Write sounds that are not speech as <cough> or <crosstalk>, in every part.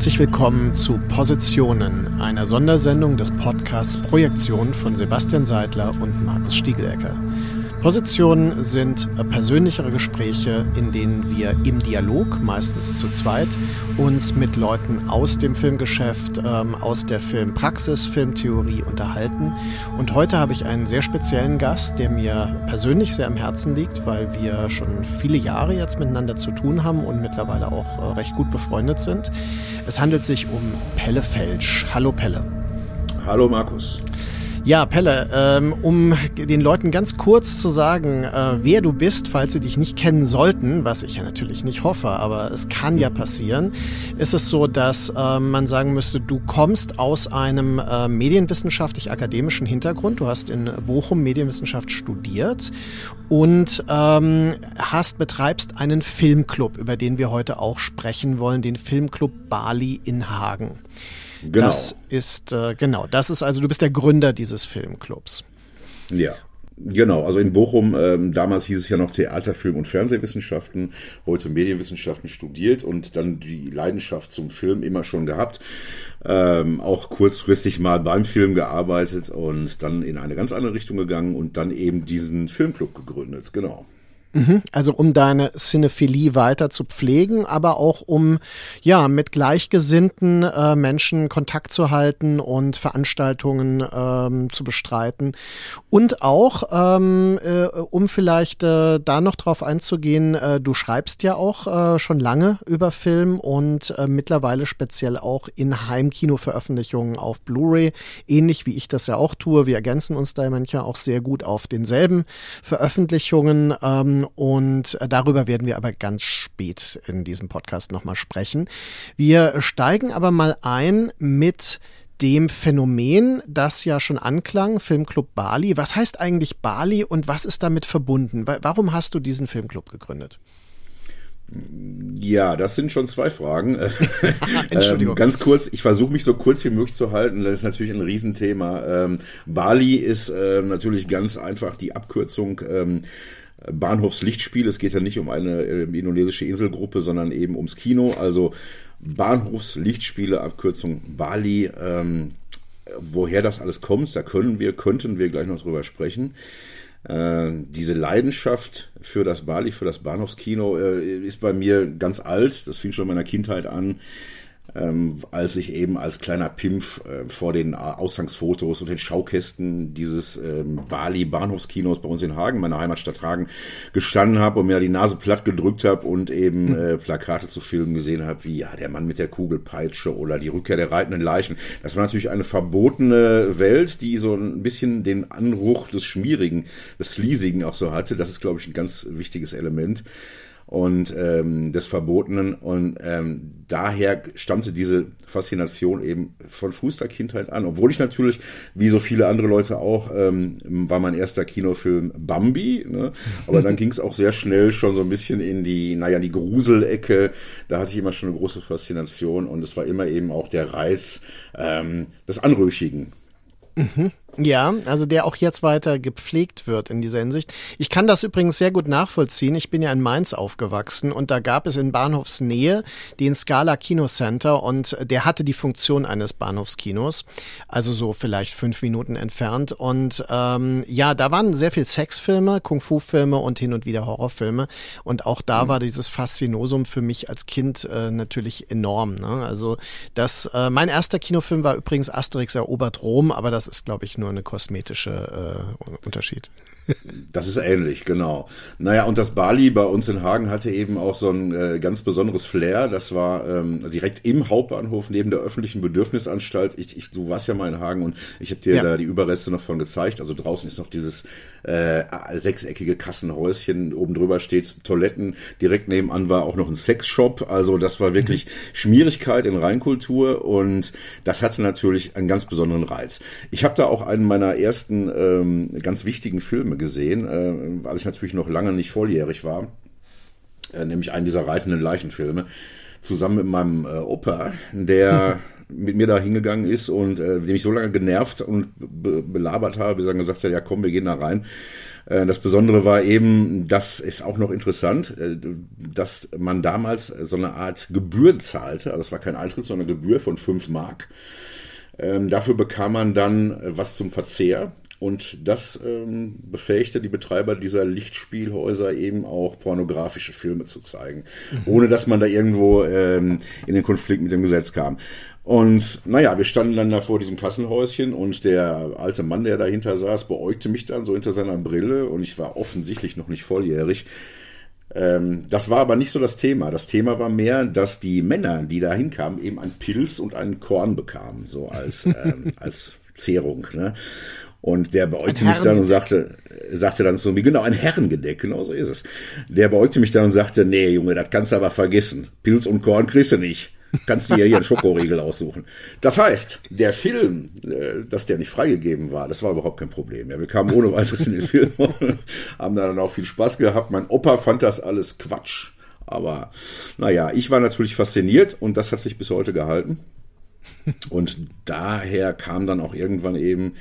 Herzlich willkommen zu Positionen, einer Sondersendung des Podcasts Projektion von Sebastian Seidler und Markus Stiegelecker. Positionen sind persönlichere Gespräche, in denen wir im Dialog, meistens zu zweit, uns mit Leuten aus dem Filmgeschäft, ähm, aus der Filmpraxis, Filmtheorie unterhalten. Und heute habe ich einen sehr speziellen Gast, der mir persönlich sehr am Herzen liegt, weil wir schon viele Jahre jetzt miteinander zu tun haben und mittlerweile auch äh, recht gut befreundet sind. Es handelt sich um Pelle Felsch. Hallo Pelle. Hallo Markus. Ja, Pelle, ähm, um den Leuten ganz kurz zu sagen, äh, wer du bist, falls sie dich nicht kennen sollten, was ich ja natürlich nicht hoffe, aber es kann ja passieren, ist es so, dass äh, man sagen müsste, du kommst aus einem äh, medienwissenschaftlich-akademischen Hintergrund. Du hast in Bochum Medienwissenschaft studiert und ähm, hast betreibst einen Filmclub, über den wir heute auch sprechen wollen, den Filmclub Bali in Hagen. Genau. Das ist, äh, genau, das ist also, du bist der Gründer dieses Filmclubs. Ja. Genau, also in Bochum, ähm, damals hieß es ja noch Theater, Film und Fernsehwissenschaften, heute Medienwissenschaften studiert und dann die Leidenschaft zum Film immer schon gehabt. Ähm, auch kurzfristig mal beim Film gearbeitet und dann in eine ganz andere Richtung gegangen und dann eben diesen Filmclub gegründet, genau. Mhm. Also um deine Cinephilie weiter zu pflegen, aber auch um ja mit gleichgesinnten äh, Menschen Kontakt zu halten und Veranstaltungen ähm, zu bestreiten und auch ähm, äh, um vielleicht äh, da noch drauf einzugehen. Äh, du schreibst ja auch äh, schon lange über Film und äh, mittlerweile speziell auch in Heimkino-Veröffentlichungen auf Blu-ray, ähnlich wie ich das ja auch tue. Wir ergänzen uns da manchmal auch sehr gut auf denselben Veröffentlichungen. Ähm, und darüber werden wir aber ganz spät in diesem Podcast nochmal sprechen. Wir steigen aber mal ein mit dem Phänomen, das ja schon anklang, Filmclub Bali. Was heißt eigentlich Bali und was ist damit verbunden? Warum hast du diesen Filmclub gegründet? Ja, das sind schon zwei Fragen. <laughs> Entschuldigung. Ähm, ganz kurz, ich versuche mich so kurz wie möglich zu halten. Das ist natürlich ein Riesenthema. Ähm, Bali ist äh, natürlich ganz einfach die Abkürzung ähm, Bahnhofslichtspiel. Es geht ja nicht um eine äh, indonesische Inselgruppe, sondern eben ums Kino. Also Bahnhofslichtspiele, Abkürzung Bali. Ähm, woher das alles kommt, da können wir, könnten wir gleich noch drüber sprechen. Äh, diese Leidenschaft für das Bali, für das Bahnhofskino äh, ist bei mir ganz alt. Das fing schon in meiner Kindheit an ähm, als ich eben als kleiner Pimpf äh, vor den Ausgangsfotos und den Schaukästen dieses ähm, Bali Bahnhofskinos bei uns in Hagen, meiner Heimatstadt Hagen, gestanden habe und mir die Nase platt gedrückt habe und eben hm. äh, Plakate zu Filmen gesehen habe, wie ja der Mann mit der Kugelpeitsche oder die Rückkehr der reitenden Leichen. Das war natürlich eine verbotene Welt, die so ein bisschen den Anruch des Schmierigen, des Sleasigen auch so hatte. Das ist, glaube ich, ein ganz wichtiges Element und ähm, des Verbotenen. Und ähm, daher stammte diese Faszination eben von frühester Kindheit an. Obwohl ich natürlich, wie so viele andere Leute auch, ähm, war mein erster Kinofilm Bambi. Ne? Aber dann <laughs> ging es auch sehr schnell schon so ein bisschen in die, naja, die Gruselecke. Da hatte ich immer schon eine große Faszination und es war immer eben auch der Reiz ähm, des Anrüchigen. Mhm. Ja, also der auch jetzt weiter gepflegt wird in dieser Hinsicht. Ich kann das übrigens sehr gut nachvollziehen. Ich bin ja in Mainz aufgewachsen und da gab es in Bahnhofsnähe den Scala Kino Center und der hatte die Funktion eines Bahnhofskinos, also so vielleicht fünf Minuten entfernt. Und ähm, ja, da waren sehr viel Sexfilme, Kung-Fu-Filme und hin und wieder Horrorfilme. Und auch da mhm. war dieses Faszinosum für mich als Kind äh, natürlich enorm. Ne? Also das, äh, mein erster Kinofilm war übrigens Asterix erobert Rom, aber das ist, glaube ich, nur eine kosmetische äh, Unterschied. Das ist ähnlich, genau. Naja, und das Bali bei uns in Hagen hatte eben auch so ein äh, ganz besonderes Flair. Das war ähm, direkt im Hauptbahnhof neben der öffentlichen Bedürfnisanstalt. Ich, ich, du warst ja mal in Hagen und ich habe dir ja. da die Überreste noch von gezeigt. Also draußen ist noch dieses äh, sechseckige Kassenhäuschen. Oben drüber steht Toiletten. Direkt nebenan war auch noch ein Sexshop. Also das war wirklich mhm. Schmierigkeit in Reinkultur und das hatte natürlich einen ganz besonderen Reiz. Ich habe da auch einen meiner ersten ähm, ganz wichtigen Filme gesehen, äh, als ich natürlich noch lange nicht volljährig war, äh, nämlich einen dieser reitenden Leichenfilme, zusammen mit meinem äh, Opa, der <laughs> mit mir da hingegangen ist und äh, dem ich so lange genervt und be belabert habe, bis er gesagt hat, ja komm, wir gehen da rein. Äh, das Besondere war eben, das ist auch noch interessant, äh, dass man damals so eine Art Gebühr zahlte. Also es war kein Eintritt, sondern eine Gebühr von fünf Mark. Ähm, dafür bekam man dann was zum Verzehr. Und das ähm, befähigte die Betreiber dieser Lichtspielhäuser eben auch pornografische Filme zu zeigen, mhm. ohne dass man da irgendwo ähm, in den Konflikt mit dem Gesetz kam. Und naja, wir standen dann da vor diesem Kassenhäuschen und der alte Mann, der dahinter saß, beäugte mich dann so hinter seiner Brille und ich war offensichtlich noch nicht volljährig. Ähm, das war aber nicht so das Thema. Das Thema war mehr, dass die Männer, die da hinkamen, eben einen Pilz und einen Korn bekamen, so als, <laughs> ähm, als Zehrung. Ne? Und der beäugte mich dann und sagte, sagte dann zu mir, genau, ein Herrengedeck, genau so ist es. Der beäugte mich dann und sagte, nee, Junge, das kannst du aber vergessen. Pilz und Korn kriegst du nicht. Kannst du dir hier einen Schokoriegel aussuchen. Das heißt, der Film, äh, dass der nicht freigegeben war, das war überhaupt kein Problem. Ja, wir kamen ohne weiteres in den Film haben dann auch viel Spaß gehabt. Mein Opa fand das alles Quatsch. Aber naja, ich war natürlich fasziniert und das hat sich bis heute gehalten. Und daher kam dann auch irgendwann eben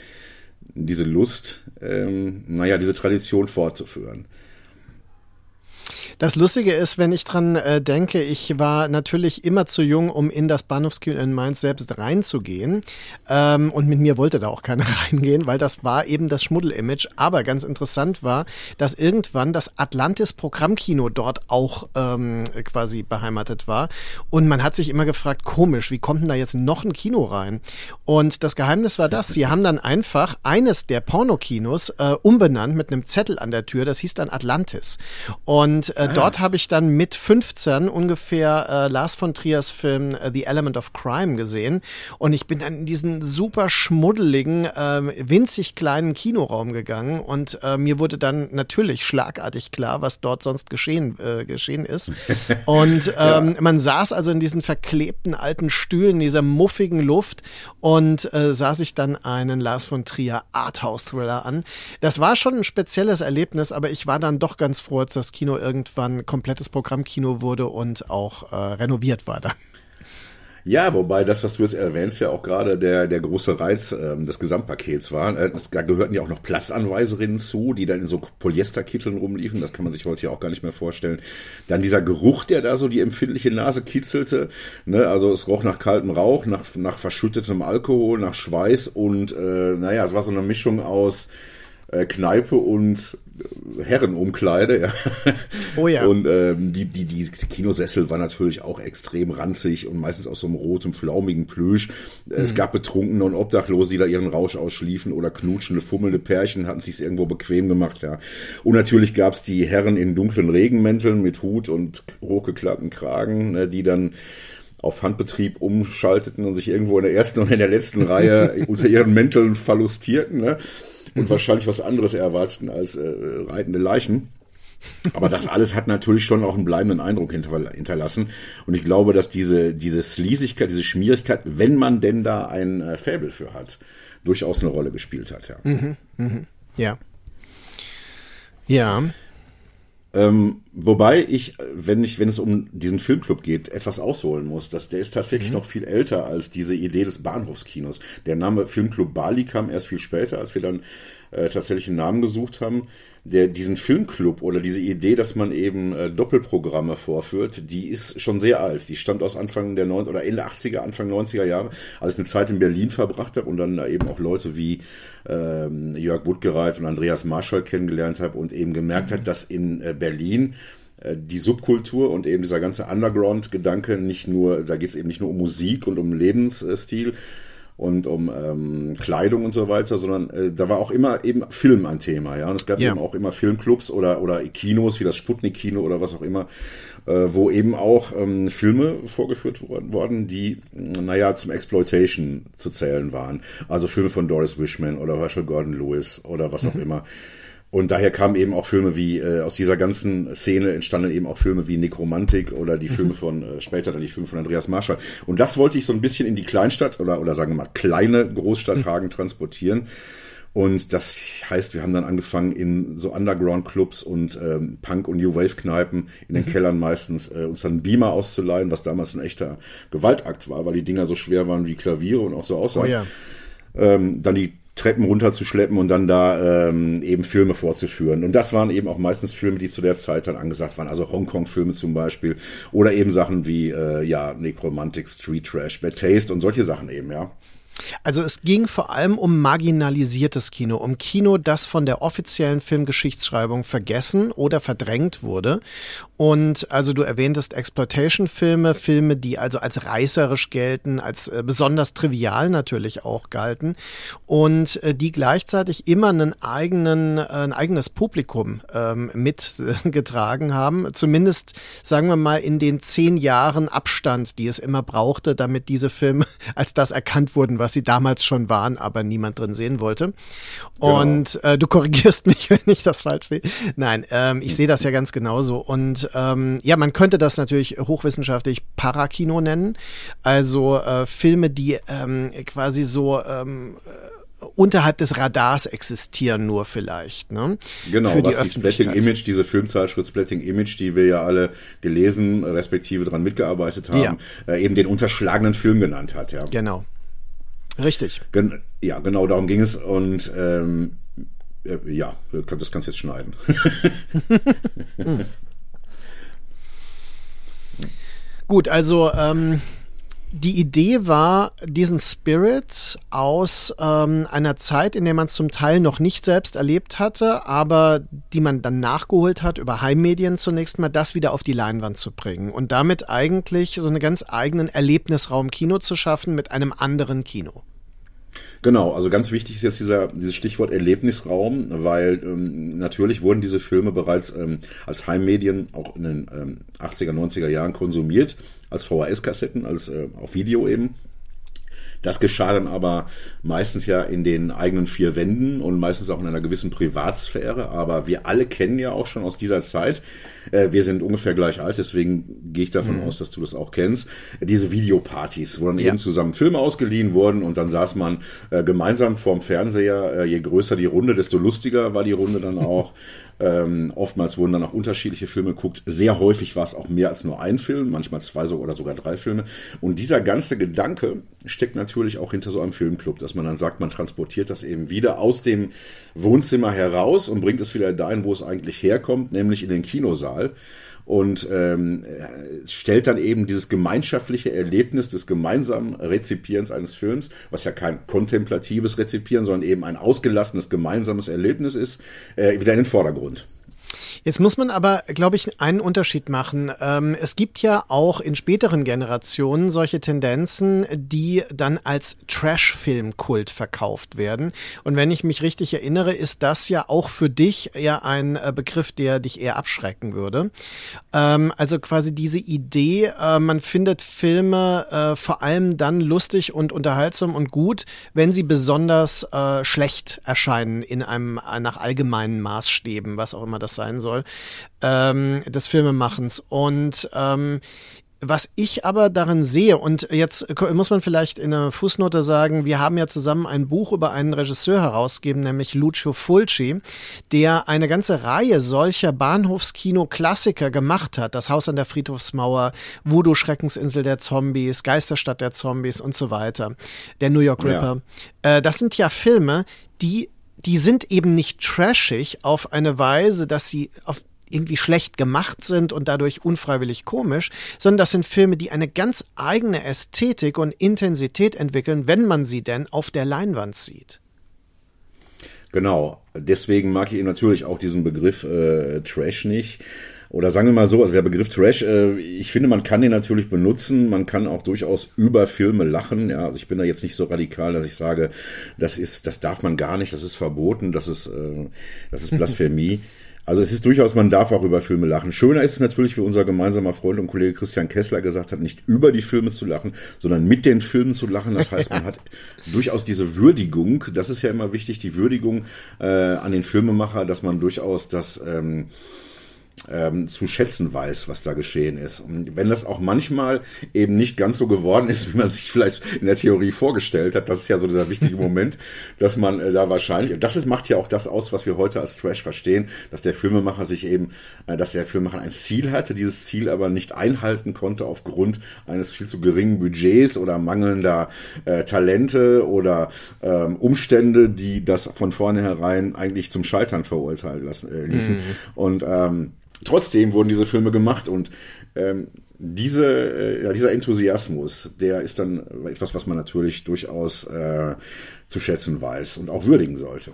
diese Lust, ähm, naja, diese Tradition fortzuführen. Das Lustige ist, wenn ich dran äh, denke, ich war natürlich immer zu jung, um in das Bahnhofskino in Mainz selbst reinzugehen. Ähm, und mit mir wollte da auch keiner <laughs> reingehen, weil das war eben das Schmuddel-Image. Aber ganz interessant war, dass irgendwann das Atlantis-Programmkino dort auch ähm, quasi beheimatet war. Und man hat sich immer gefragt, komisch, wie kommt denn da jetzt noch ein Kino rein? Und das Geheimnis war das, sie haben dann einfach eines der Pornokinos äh, umbenannt mit einem Zettel an der Tür, das hieß dann Atlantis. Und äh, ah. dort habe ich dann mit 15 ungefähr äh, Lars von Triers Film äh, The Element of Crime gesehen und ich bin dann in diesen super schmuddeligen, äh, winzig kleinen Kinoraum gegangen und äh, mir wurde dann natürlich schlagartig klar, was dort sonst geschehen, äh, geschehen ist. <laughs> Und ähm, ja. man saß also in diesen verklebten alten Stühlen, dieser muffigen Luft und äh, sah sich dann einen Lars von Trier Arthouse-Thriller an. Das war schon ein spezielles Erlebnis, aber ich war dann doch ganz froh, als das Kino irgendwann irgendwann komplettes Programmkino wurde und auch äh, renoviert war dann. Ja, wobei das, was du jetzt erwähnst, ja auch gerade der, der große Reiz ähm, des Gesamtpakets war. Äh, da gehörten ja auch noch Platzanweiserinnen zu, die dann in so Polyesterkitteln rumliefen. Das kann man sich heute ja auch gar nicht mehr vorstellen. Dann dieser Geruch, der da so die empfindliche Nase kitzelte. Ne? Also es roch nach kaltem Rauch, nach, nach verschüttetem Alkohol, nach Schweiß und äh, naja, es war so eine Mischung aus äh, Kneipe und Herrenumkleide. Ja. Oh ja. Und ähm, die, die, die Kinosessel war natürlich auch extrem ranzig und meistens aus so einem rotem, flaumigen Plüsch. Mhm. Es gab Betrunkene und Obdachlose, die da ihren Rausch ausschliefen oder knutschende, fummelnde Pärchen hatten sich irgendwo bequem gemacht. Ja. Und natürlich gab's die Herren in dunklen Regenmänteln mit Hut und hochgeklappten Kragen, ne, die dann auf Handbetrieb umschalteten und sich irgendwo in der ersten und in der letzten Reihe <laughs> unter ihren Mänteln verlustierten. Ne? Und mhm. wahrscheinlich was anderes erwarteten als äh, reitende Leichen. Aber das alles hat natürlich schon auch einen bleibenden Eindruck hinterlassen. Und ich glaube, dass diese, diese Sleasigkeit, diese Schmierigkeit, wenn man denn da ein äh, Faible für hat, durchaus eine Rolle gespielt hat. Ja. Mhm, mh. Ja. Ja. Ähm, wobei ich, wenn ich, wenn es um diesen Filmclub geht, etwas ausholen muss. Dass der ist tatsächlich mhm. noch viel älter als diese Idee des Bahnhofskinos. Der Name Filmclub Bali kam erst viel später, als wir dann äh, tatsächlich einen Namen gesucht haben der, diesen Filmclub oder diese Idee, dass man eben äh, Doppelprogramme vorführt, die ist schon sehr alt. Die stammt aus Anfang der 90 oder Ende 80er, Anfang 90er Jahre, als ich eine Zeit in Berlin verbracht habe und dann da eben auch Leute wie ähm, Jörg Buttgereit und Andreas Marschall kennengelernt habe und eben gemerkt mhm. hat, dass in äh, Berlin äh, die Subkultur und eben dieser ganze Underground-Gedanke nicht nur, da geht es eben nicht nur um Musik und um Lebensstil, und um ähm, Kleidung und so weiter, sondern äh, da war auch immer eben Film ein Thema, ja. Und es gab ja. eben auch immer Filmclubs oder oder Kinos wie das Sputnik-Kino oder was auch immer, äh, wo eben auch ähm, Filme vorgeführt worden, die, naja, zum Exploitation zu zählen waren. Also Filme von Doris Wishman oder Herschel Gordon Lewis oder was auch mhm. immer. Und daher kamen eben auch Filme wie, äh, aus dieser ganzen Szene entstanden eben auch Filme wie Nekromantik oder die Filme mhm. von, äh, später dann die Filme von Andreas Marschall. Und das wollte ich so ein bisschen in die Kleinstadt oder, oder sagen wir mal kleine Großstadt mhm. Hagen transportieren. Und das heißt, wir haben dann angefangen in so Underground-Clubs und ähm, Punk- und New Wave-Kneipen in den mhm. Kellern meistens äh, uns dann Beamer auszuleihen, was damals ein echter Gewaltakt war, weil die Dinger so schwer waren wie Klaviere und auch so aussahen. Oh ja. ähm, dann die Treppen runterzuschleppen und dann da ähm, eben Filme vorzuführen. Und das waren eben auch meistens Filme, die zu der Zeit dann angesagt waren. Also Hongkong-Filme zum Beispiel. Oder eben Sachen wie, äh, ja, Necromantic, Street Trash, Bad Taste und solche Sachen eben, ja. Also es ging vor allem um marginalisiertes Kino, um Kino, das von der offiziellen Filmgeschichtsschreibung vergessen oder verdrängt wurde. Und also du erwähntest Exploitation-Filme, Filme, die also als reißerisch gelten, als äh, besonders trivial natürlich auch galten und äh, die gleichzeitig immer einen eigenen, äh, ein eigenes Publikum ähm, mitgetragen haben. Zumindest sagen wir mal in den zehn Jahren Abstand, die es immer brauchte, damit diese Filme <laughs> als das erkannt wurden, was sie damals schon waren, aber niemand drin sehen wollte. Genau. Und äh, du korrigierst <laughs> mich, wenn ich das falsch sehe. Nein, ähm, ich sehe das ja ganz genauso. Und ähm, ja, man könnte das natürlich hochwissenschaftlich Parakino nennen. Also äh, Filme, die ähm, quasi so ähm, unterhalb des Radars existieren nur vielleicht. Ne? Genau, Für was die, Splatting Image, diese Filmzeitschrift Splatting Image, die wir ja alle gelesen, respektive dran mitgearbeitet haben, ja. äh, eben den unterschlagenen Film genannt hat. Ja. Genau. Richtig. Gen ja, genau darum ging es und ähm, äh, ja, das kannst du jetzt schneiden. <laughs> Gut, also ähm, die Idee war, diesen Spirit aus ähm, einer Zeit, in der man es zum Teil noch nicht selbst erlebt hatte, aber die man dann nachgeholt hat über Heimmedien zunächst mal, das wieder auf die Leinwand zu bringen und damit eigentlich so einen ganz eigenen Erlebnisraum Kino zu schaffen mit einem anderen Kino. Genau, also ganz wichtig ist jetzt dieser, dieses Stichwort Erlebnisraum, weil ähm, natürlich wurden diese Filme bereits ähm, als Heimmedien auch in den ähm, 80er, 90er Jahren konsumiert, als VHS-Kassetten, als äh, auf Video eben. Das geschah dann aber meistens ja in den eigenen vier Wänden und meistens auch in einer gewissen Privatsphäre. Aber wir alle kennen ja auch schon aus dieser Zeit, äh, wir sind ungefähr gleich alt, deswegen gehe ich davon mhm. aus, dass du das auch kennst, diese Videopartys, wo dann ja. eben zusammen Filme ausgeliehen wurden und dann saß man äh, gemeinsam vorm Fernseher. Äh, je größer die Runde, desto lustiger war die Runde dann <laughs> auch. Ähm, oftmals wurden dann auch unterschiedliche Filme geguckt. Sehr häufig war es auch mehr als nur ein Film, manchmal zwei so oder sogar drei Filme. Und dieser ganze Gedanke steckt natürlich auch hinter so einem Filmclub, dass man dann sagt, man transportiert das eben wieder aus dem Wohnzimmer heraus und bringt es wieder dahin, wo es eigentlich herkommt, nämlich in den Kinosaal und ähm, stellt dann eben dieses gemeinschaftliche Erlebnis des gemeinsamen Rezipierens eines Films, was ja kein kontemplatives Rezipieren, sondern eben ein ausgelassenes gemeinsames Erlebnis ist, äh, wieder in den Vordergrund. Jetzt muss man aber, glaube ich, einen Unterschied machen. Ähm, es gibt ja auch in späteren Generationen solche Tendenzen, die dann als Trash-Film-Kult verkauft werden. Und wenn ich mich richtig erinnere, ist das ja auch für dich ja ein äh, Begriff, der dich eher abschrecken würde. Ähm, also quasi diese Idee, äh, man findet Filme äh, vor allem dann lustig und unterhaltsam und gut, wenn sie besonders schlecht erscheinen in einem nach allgemeinen Maßstäben, was auch immer das sein soll, ähm, des Filmemachens. Und ähm, was ich aber darin sehe, und jetzt muss man vielleicht in einer Fußnote sagen, wir haben ja zusammen ein Buch über einen Regisseur herausgegeben, nämlich Lucio Fulci, der eine ganze Reihe solcher Bahnhofskino-Klassiker gemacht hat. Das Haus an der Friedhofsmauer, Voodoo Schreckensinsel der Zombies, Geisterstadt der Zombies und so weiter. Der New York Ripper. Ja. Äh, das sind ja Filme, die die sind eben nicht trashig auf eine Weise, dass sie auf irgendwie schlecht gemacht sind und dadurch unfreiwillig komisch, sondern das sind Filme, die eine ganz eigene Ästhetik und Intensität entwickeln, wenn man sie denn auf der Leinwand sieht. Genau, deswegen mag ich natürlich auch diesen Begriff äh, Trash nicht. Oder sagen wir mal so, also der Begriff Trash, äh, ich finde, man kann den natürlich benutzen, man kann auch durchaus über Filme lachen. Ja, also ich bin da jetzt nicht so radikal, dass ich sage, das ist, das darf man gar nicht, das ist verboten, das ist, äh, das ist Blasphemie. <laughs> Also es ist durchaus, man darf auch über Filme lachen. Schöner ist es natürlich, wie unser gemeinsamer Freund und Kollege Christian Kessler gesagt hat, nicht über die Filme zu lachen, sondern mit den Filmen zu lachen. Das heißt, man <laughs> hat durchaus diese Würdigung, das ist ja immer wichtig, die Würdigung äh, an den Filmemacher, dass man durchaus das ähm, ähm, zu schätzen weiß, was da geschehen ist. Und wenn das auch manchmal eben nicht ganz so geworden ist, wie man sich vielleicht in der Theorie vorgestellt hat, das ist ja so dieser wichtige <laughs> Moment, dass man äh, da wahrscheinlich, das ist, macht ja auch das aus, was wir heute als Trash verstehen, dass der Filmemacher sich eben, äh, dass der Filmemacher ein Ziel hatte, dieses Ziel aber nicht einhalten konnte aufgrund eines viel zu geringen Budgets oder mangelnder äh, Talente oder ähm, Umstände, die das von vornherein eigentlich zum Scheitern verurteilen lassen, äh, ließen. Mhm. Und ähm, trotzdem wurden diese Filme gemacht und ähm, diese, äh, dieser Enthusiasmus, der ist dann etwas, was man natürlich durchaus äh, zu schätzen weiß und auch würdigen sollte.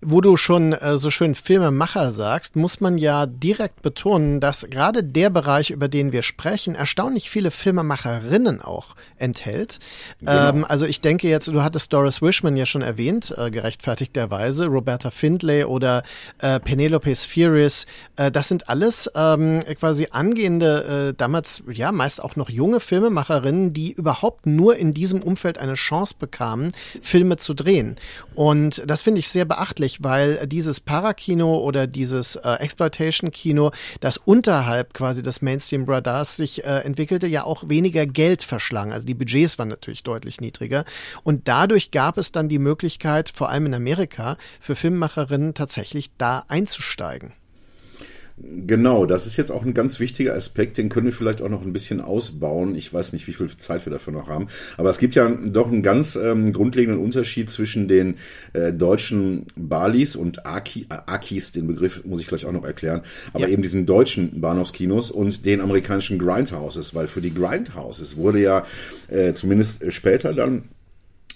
Wo du schon äh, so schön Filmemacher sagst, muss man ja direkt betonen, dass gerade der Bereich, über den wir sprechen, erstaunlich viele Filmemacherinnen auch enthält. Genau. Ähm, also ich denke jetzt, du hattest Doris Wishman ja schon erwähnt, äh, gerechtfertigterweise, Roberta Findlay oder äh, Penelope Spheris. Äh, das sind alles ähm, quasi angehende, äh, damals ja meist auch noch junge Filmemacherinnen, die überhaupt nur in diesem Umfeld eine Chance bekamen, Filme zu drehen. Und das finde ich sehr beachtlich schwierig, weil dieses Parakino oder dieses äh, Exploitation-Kino, das unterhalb quasi des Mainstream-Radars sich äh, entwickelte, ja auch weniger Geld verschlang. Also die Budgets waren natürlich deutlich niedriger. Und dadurch gab es dann die Möglichkeit, vor allem in Amerika, für Filmemacherinnen tatsächlich da einzusteigen. Genau, das ist jetzt auch ein ganz wichtiger Aspekt, den können wir vielleicht auch noch ein bisschen ausbauen. Ich weiß nicht, wie viel Zeit wir dafür noch haben. Aber es gibt ja doch einen ganz ähm, grundlegenden Unterschied zwischen den äh, deutschen Balis und Aki, äh, Akis, den Begriff muss ich gleich auch noch erklären, aber ja. eben diesen deutschen Bahnhofskinos und den amerikanischen Grindhouses, weil für die Grindhouses wurde ja äh, zumindest später dann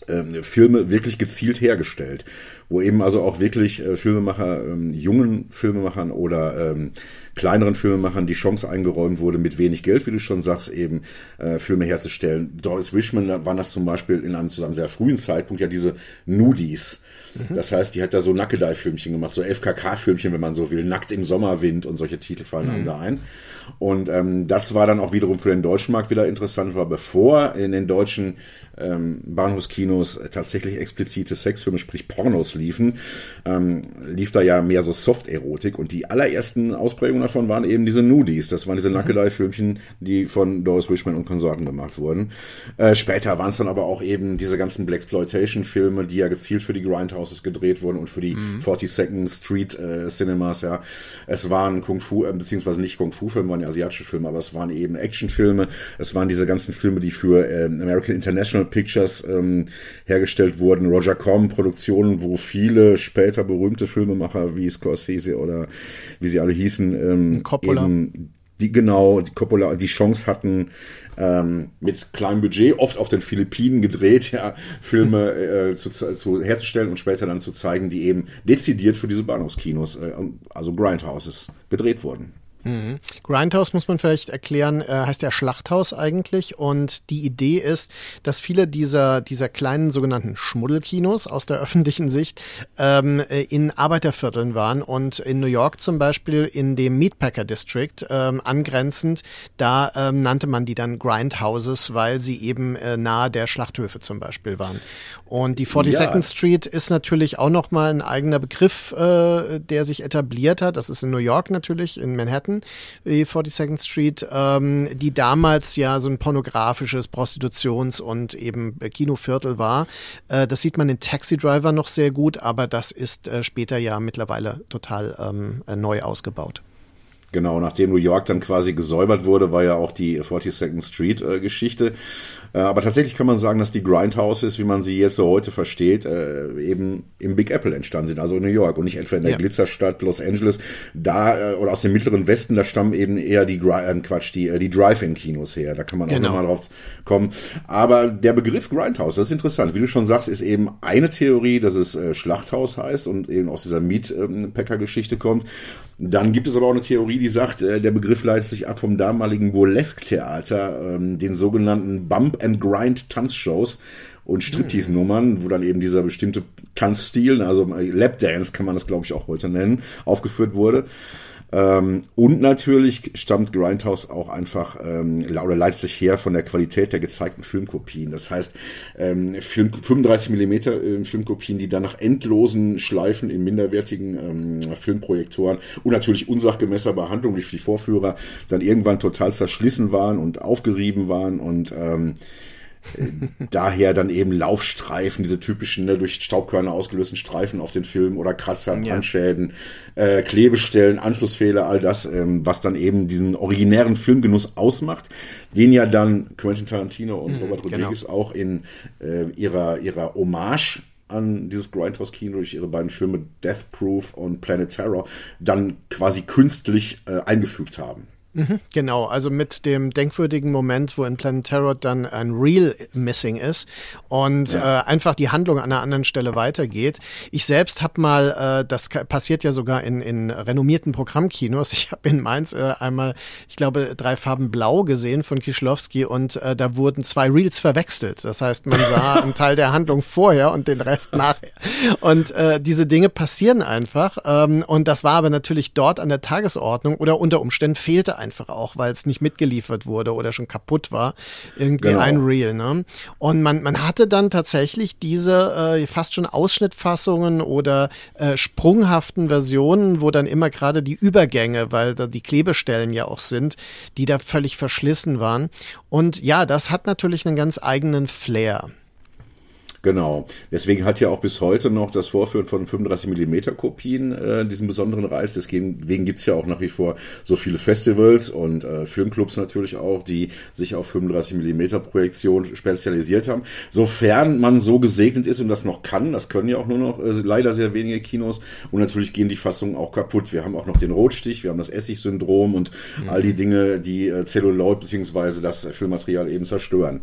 ähm, Filme wirklich gezielt hergestellt wo eben also auch wirklich äh, Filmemacher, ähm, jungen Filmemachern oder ähm, kleineren Filmemachern die Chance eingeräumt wurde, mit wenig Geld, wie du schon sagst, eben äh, Filme herzustellen. Doris Wishman waren das zum Beispiel in einem, zu einem sehr frühen Zeitpunkt ja diese Nudies. Mhm. Das heißt, die hat da so Nackedei-Filmchen gemacht, so FKK-Filmchen, wenn man so will, Nackt im Sommerwind und solche Titel fallen mhm. einem da ein. Und ähm, das war dann auch wiederum für den deutschen Markt wieder interessant, war bevor in den deutschen ähm, Bahnhofskinos tatsächlich explizite Sexfilme, sprich Pornos liefen, ähm, lief da ja mehr so Soft-Erotik und die allerersten Ausprägungen davon waren eben diese Nudies. Das waren diese mhm. Nackedei-Filmchen, die von Doris Wishman und Konsorten gemacht wurden. Äh, später waren es dann aber auch eben diese ganzen Blaxploitation-Filme, die ja gezielt für die Grindhouses gedreht wurden und für die mhm. 42nd Street äh, Cinemas, ja. Es waren Kung-Fu, äh, beziehungsweise nicht Kung-Fu-Filme, waren ja asiatische Filme, aber es waren eben Actionfilme. Es waren diese ganzen Filme, die für äh, American International Pictures ähm, hergestellt wurden. Roger Corman Produktionen, wo viele später berühmte Filmemacher wie Scorsese oder wie sie alle hießen, ähm, Coppola. eben die genau die Coppola die Chance hatten ähm, mit kleinem Budget oft auf den Philippinen gedreht <laughs> ja Filme äh, zu, zu herzustellen und später dann zu zeigen die eben dezidiert für diese Bahnhofskinos äh, also Grindhouses gedreht wurden Mhm. Grindhouse muss man vielleicht erklären, äh, heißt ja Schlachthaus eigentlich. Und die Idee ist, dass viele dieser, dieser kleinen sogenannten Schmuddelkinos aus der <laughs> öffentlichen Sicht ähm, äh, in Arbeitervierteln waren und in New York zum Beispiel in dem Meatpacker District ähm, angrenzend, da ähm, nannte man die dann Grindhouses, weil sie eben äh, nahe der Schlachthöfe zum Beispiel waren. Und die 42nd ja. Street ist natürlich auch nochmal ein eigener Begriff, äh, der sich etabliert hat. Das ist in New York natürlich, in Manhattan. Wie 42nd Street, ähm, die damals ja so ein pornografisches Prostitutions- und eben Kinoviertel war. Äh, das sieht man in Taxi Driver noch sehr gut, aber das ist äh, später ja mittlerweile total ähm, neu ausgebaut. Genau, nachdem New York dann quasi gesäubert wurde, war ja auch die 42nd Street äh, Geschichte. Äh, aber tatsächlich kann man sagen, dass die Grindhouses, wie man sie jetzt so heute versteht, äh, eben im Big Apple entstanden sind, also in New York und nicht etwa in der ja. Glitzerstadt Los Angeles. Da äh, oder aus dem mittleren Westen, da stammen eben eher die äh, Quatsch, die, äh, die Drive-In-Kinos her. Da kann man auch genau. nochmal drauf kommen. Aber der Begriff Grindhouse, das ist interessant. Wie du schon sagst, ist eben eine Theorie, dass es äh, Schlachthaus heißt und eben aus dieser Meat-Packer-Geschichte kommt. Dann gibt es aber auch eine Theorie, die sagt, äh, der Begriff leitet sich ab vom damaligen Burlesque-Theater, ähm, den sogenannten Bump and Grind Tanzshows und Striptease-Nummern, wo dann eben dieser bestimmte Tanzstil, also Lapdance kann man das glaube ich auch heute nennen, aufgeführt wurde. Ähm, und natürlich stammt Grindhouse auch einfach ähm, oder leitet sich her von der Qualität der gezeigten Filmkopien. Das heißt, ähm, Film, 35 Millimeter äh, Filmkopien, die dann nach endlosen Schleifen in minderwertigen ähm, Filmprojektoren und natürlich unsachgemäßer Behandlung durch die Vorführer dann irgendwann total zerschlissen waren und aufgerieben waren und ähm, daher dann eben Laufstreifen, diese typischen ne, durch Staubkörner ausgelösten Streifen auf den Film oder Kratzer, Brandschäden, ja. äh, Klebestellen, Anschlussfehler, all das, ähm, was dann eben diesen originären Filmgenuss ausmacht, den ja dann Quentin Tarantino und mhm, Robert genau. Rodriguez genau. auch in äh, ihrer, ihrer Hommage an dieses Grindhouse-Kino durch ihre beiden Filme Death Proof und Planet Terror dann quasi künstlich äh, eingefügt haben. Mhm, genau, also mit dem denkwürdigen Moment, wo in Planet Terror dann ein Real Missing ist und ja. äh, einfach die Handlung an einer anderen Stelle weitergeht. Ich selbst habe mal, äh, das passiert ja sogar in, in renommierten Programmkinos, ich habe in Mainz äh, einmal, ich glaube, drei Farben Blau gesehen von Kischlowski und äh, da wurden zwei Reels verwechselt. Das heißt, man sah <laughs> einen Teil der Handlung vorher und den Rest nachher. Und äh, diese Dinge passieren einfach ähm, und das war aber natürlich dort an der Tagesordnung oder unter Umständen fehlte einfach auch, weil es nicht mitgeliefert wurde oder schon kaputt war. Irgendwie genau. ein Reel, ne? Und man, man hatte dann tatsächlich diese äh, fast schon Ausschnittfassungen oder äh, sprunghaften Versionen, wo dann immer gerade die Übergänge, weil da die Klebestellen ja auch sind, die da völlig verschlissen waren. Und ja, das hat natürlich einen ganz eigenen Flair. Genau. Deswegen hat ja auch bis heute noch das Vorführen von 35 mm Kopien äh, diesen besonderen Reiz. Deswegen gibt's ja auch nach wie vor so viele Festivals und äh, Filmclubs natürlich auch, die sich auf 35 mm Projektion spezialisiert haben. Sofern man so gesegnet ist und das noch kann, das können ja auch nur noch äh, leider sehr wenige Kinos. Und natürlich gehen die Fassungen auch kaputt. Wir haben auch noch den Rotstich, wir haben das Essig-Syndrom und mhm. all die Dinge, die äh, Celluloid beziehungsweise das Filmmaterial eben zerstören.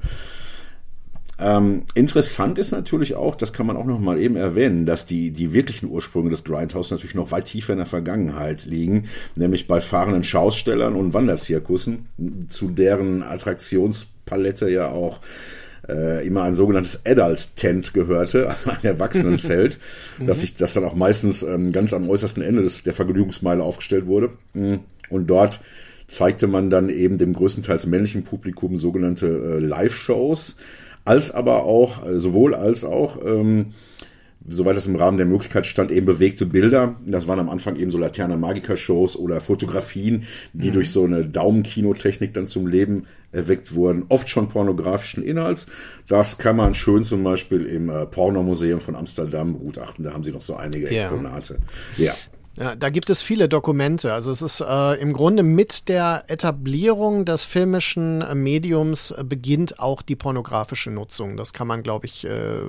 Ähm, interessant ist natürlich auch, das kann man auch noch mal eben erwähnen, dass die, die wirklichen Ursprünge des Grindhouse natürlich noch weit tiefer in der Vergangenheit liegen, nämlich bei fahrenden Schaustellern und Wanderzirkussen, zu deren Attraktionspalette ja auch äh, immer ein sogenanntes Adult Tent gehörte, also ein Erwachsenenzelt, <laughs> dass sich das dann auch meistens ähm, ganz am äußersten Ende des, der Vergnügungsmeile aufgestellt wurde. Und dort zeigte man dann eben dem größtenteils männlichen Publikum sogenannte äh, Live-Shows, als aber auch, äh, sowohl als auch, ähm, soweit das im Rahmen der Möglichkeit stand, eben bewegte Bilder. Das waren am Anfang eben so Laterna Magica Shows oder Fotografien, die mhm. durch so eine Daumenkinotechnik dann zum Leben erweckt wurden. Oft schon pornografischen Inhalts. Das kann man schön zum Beispiel im äh, Pornomuseum von Amsterdam begutachten. Da haben sie noch so einige Exponate. Ja. ja. Ja, da gibt es viele Dokumente. Also es ist äh, im Grunde mit der Etablierung des filmischen Mediums beginnt auch die pornografische Nutzung. Das kann man, glaube ich, äh,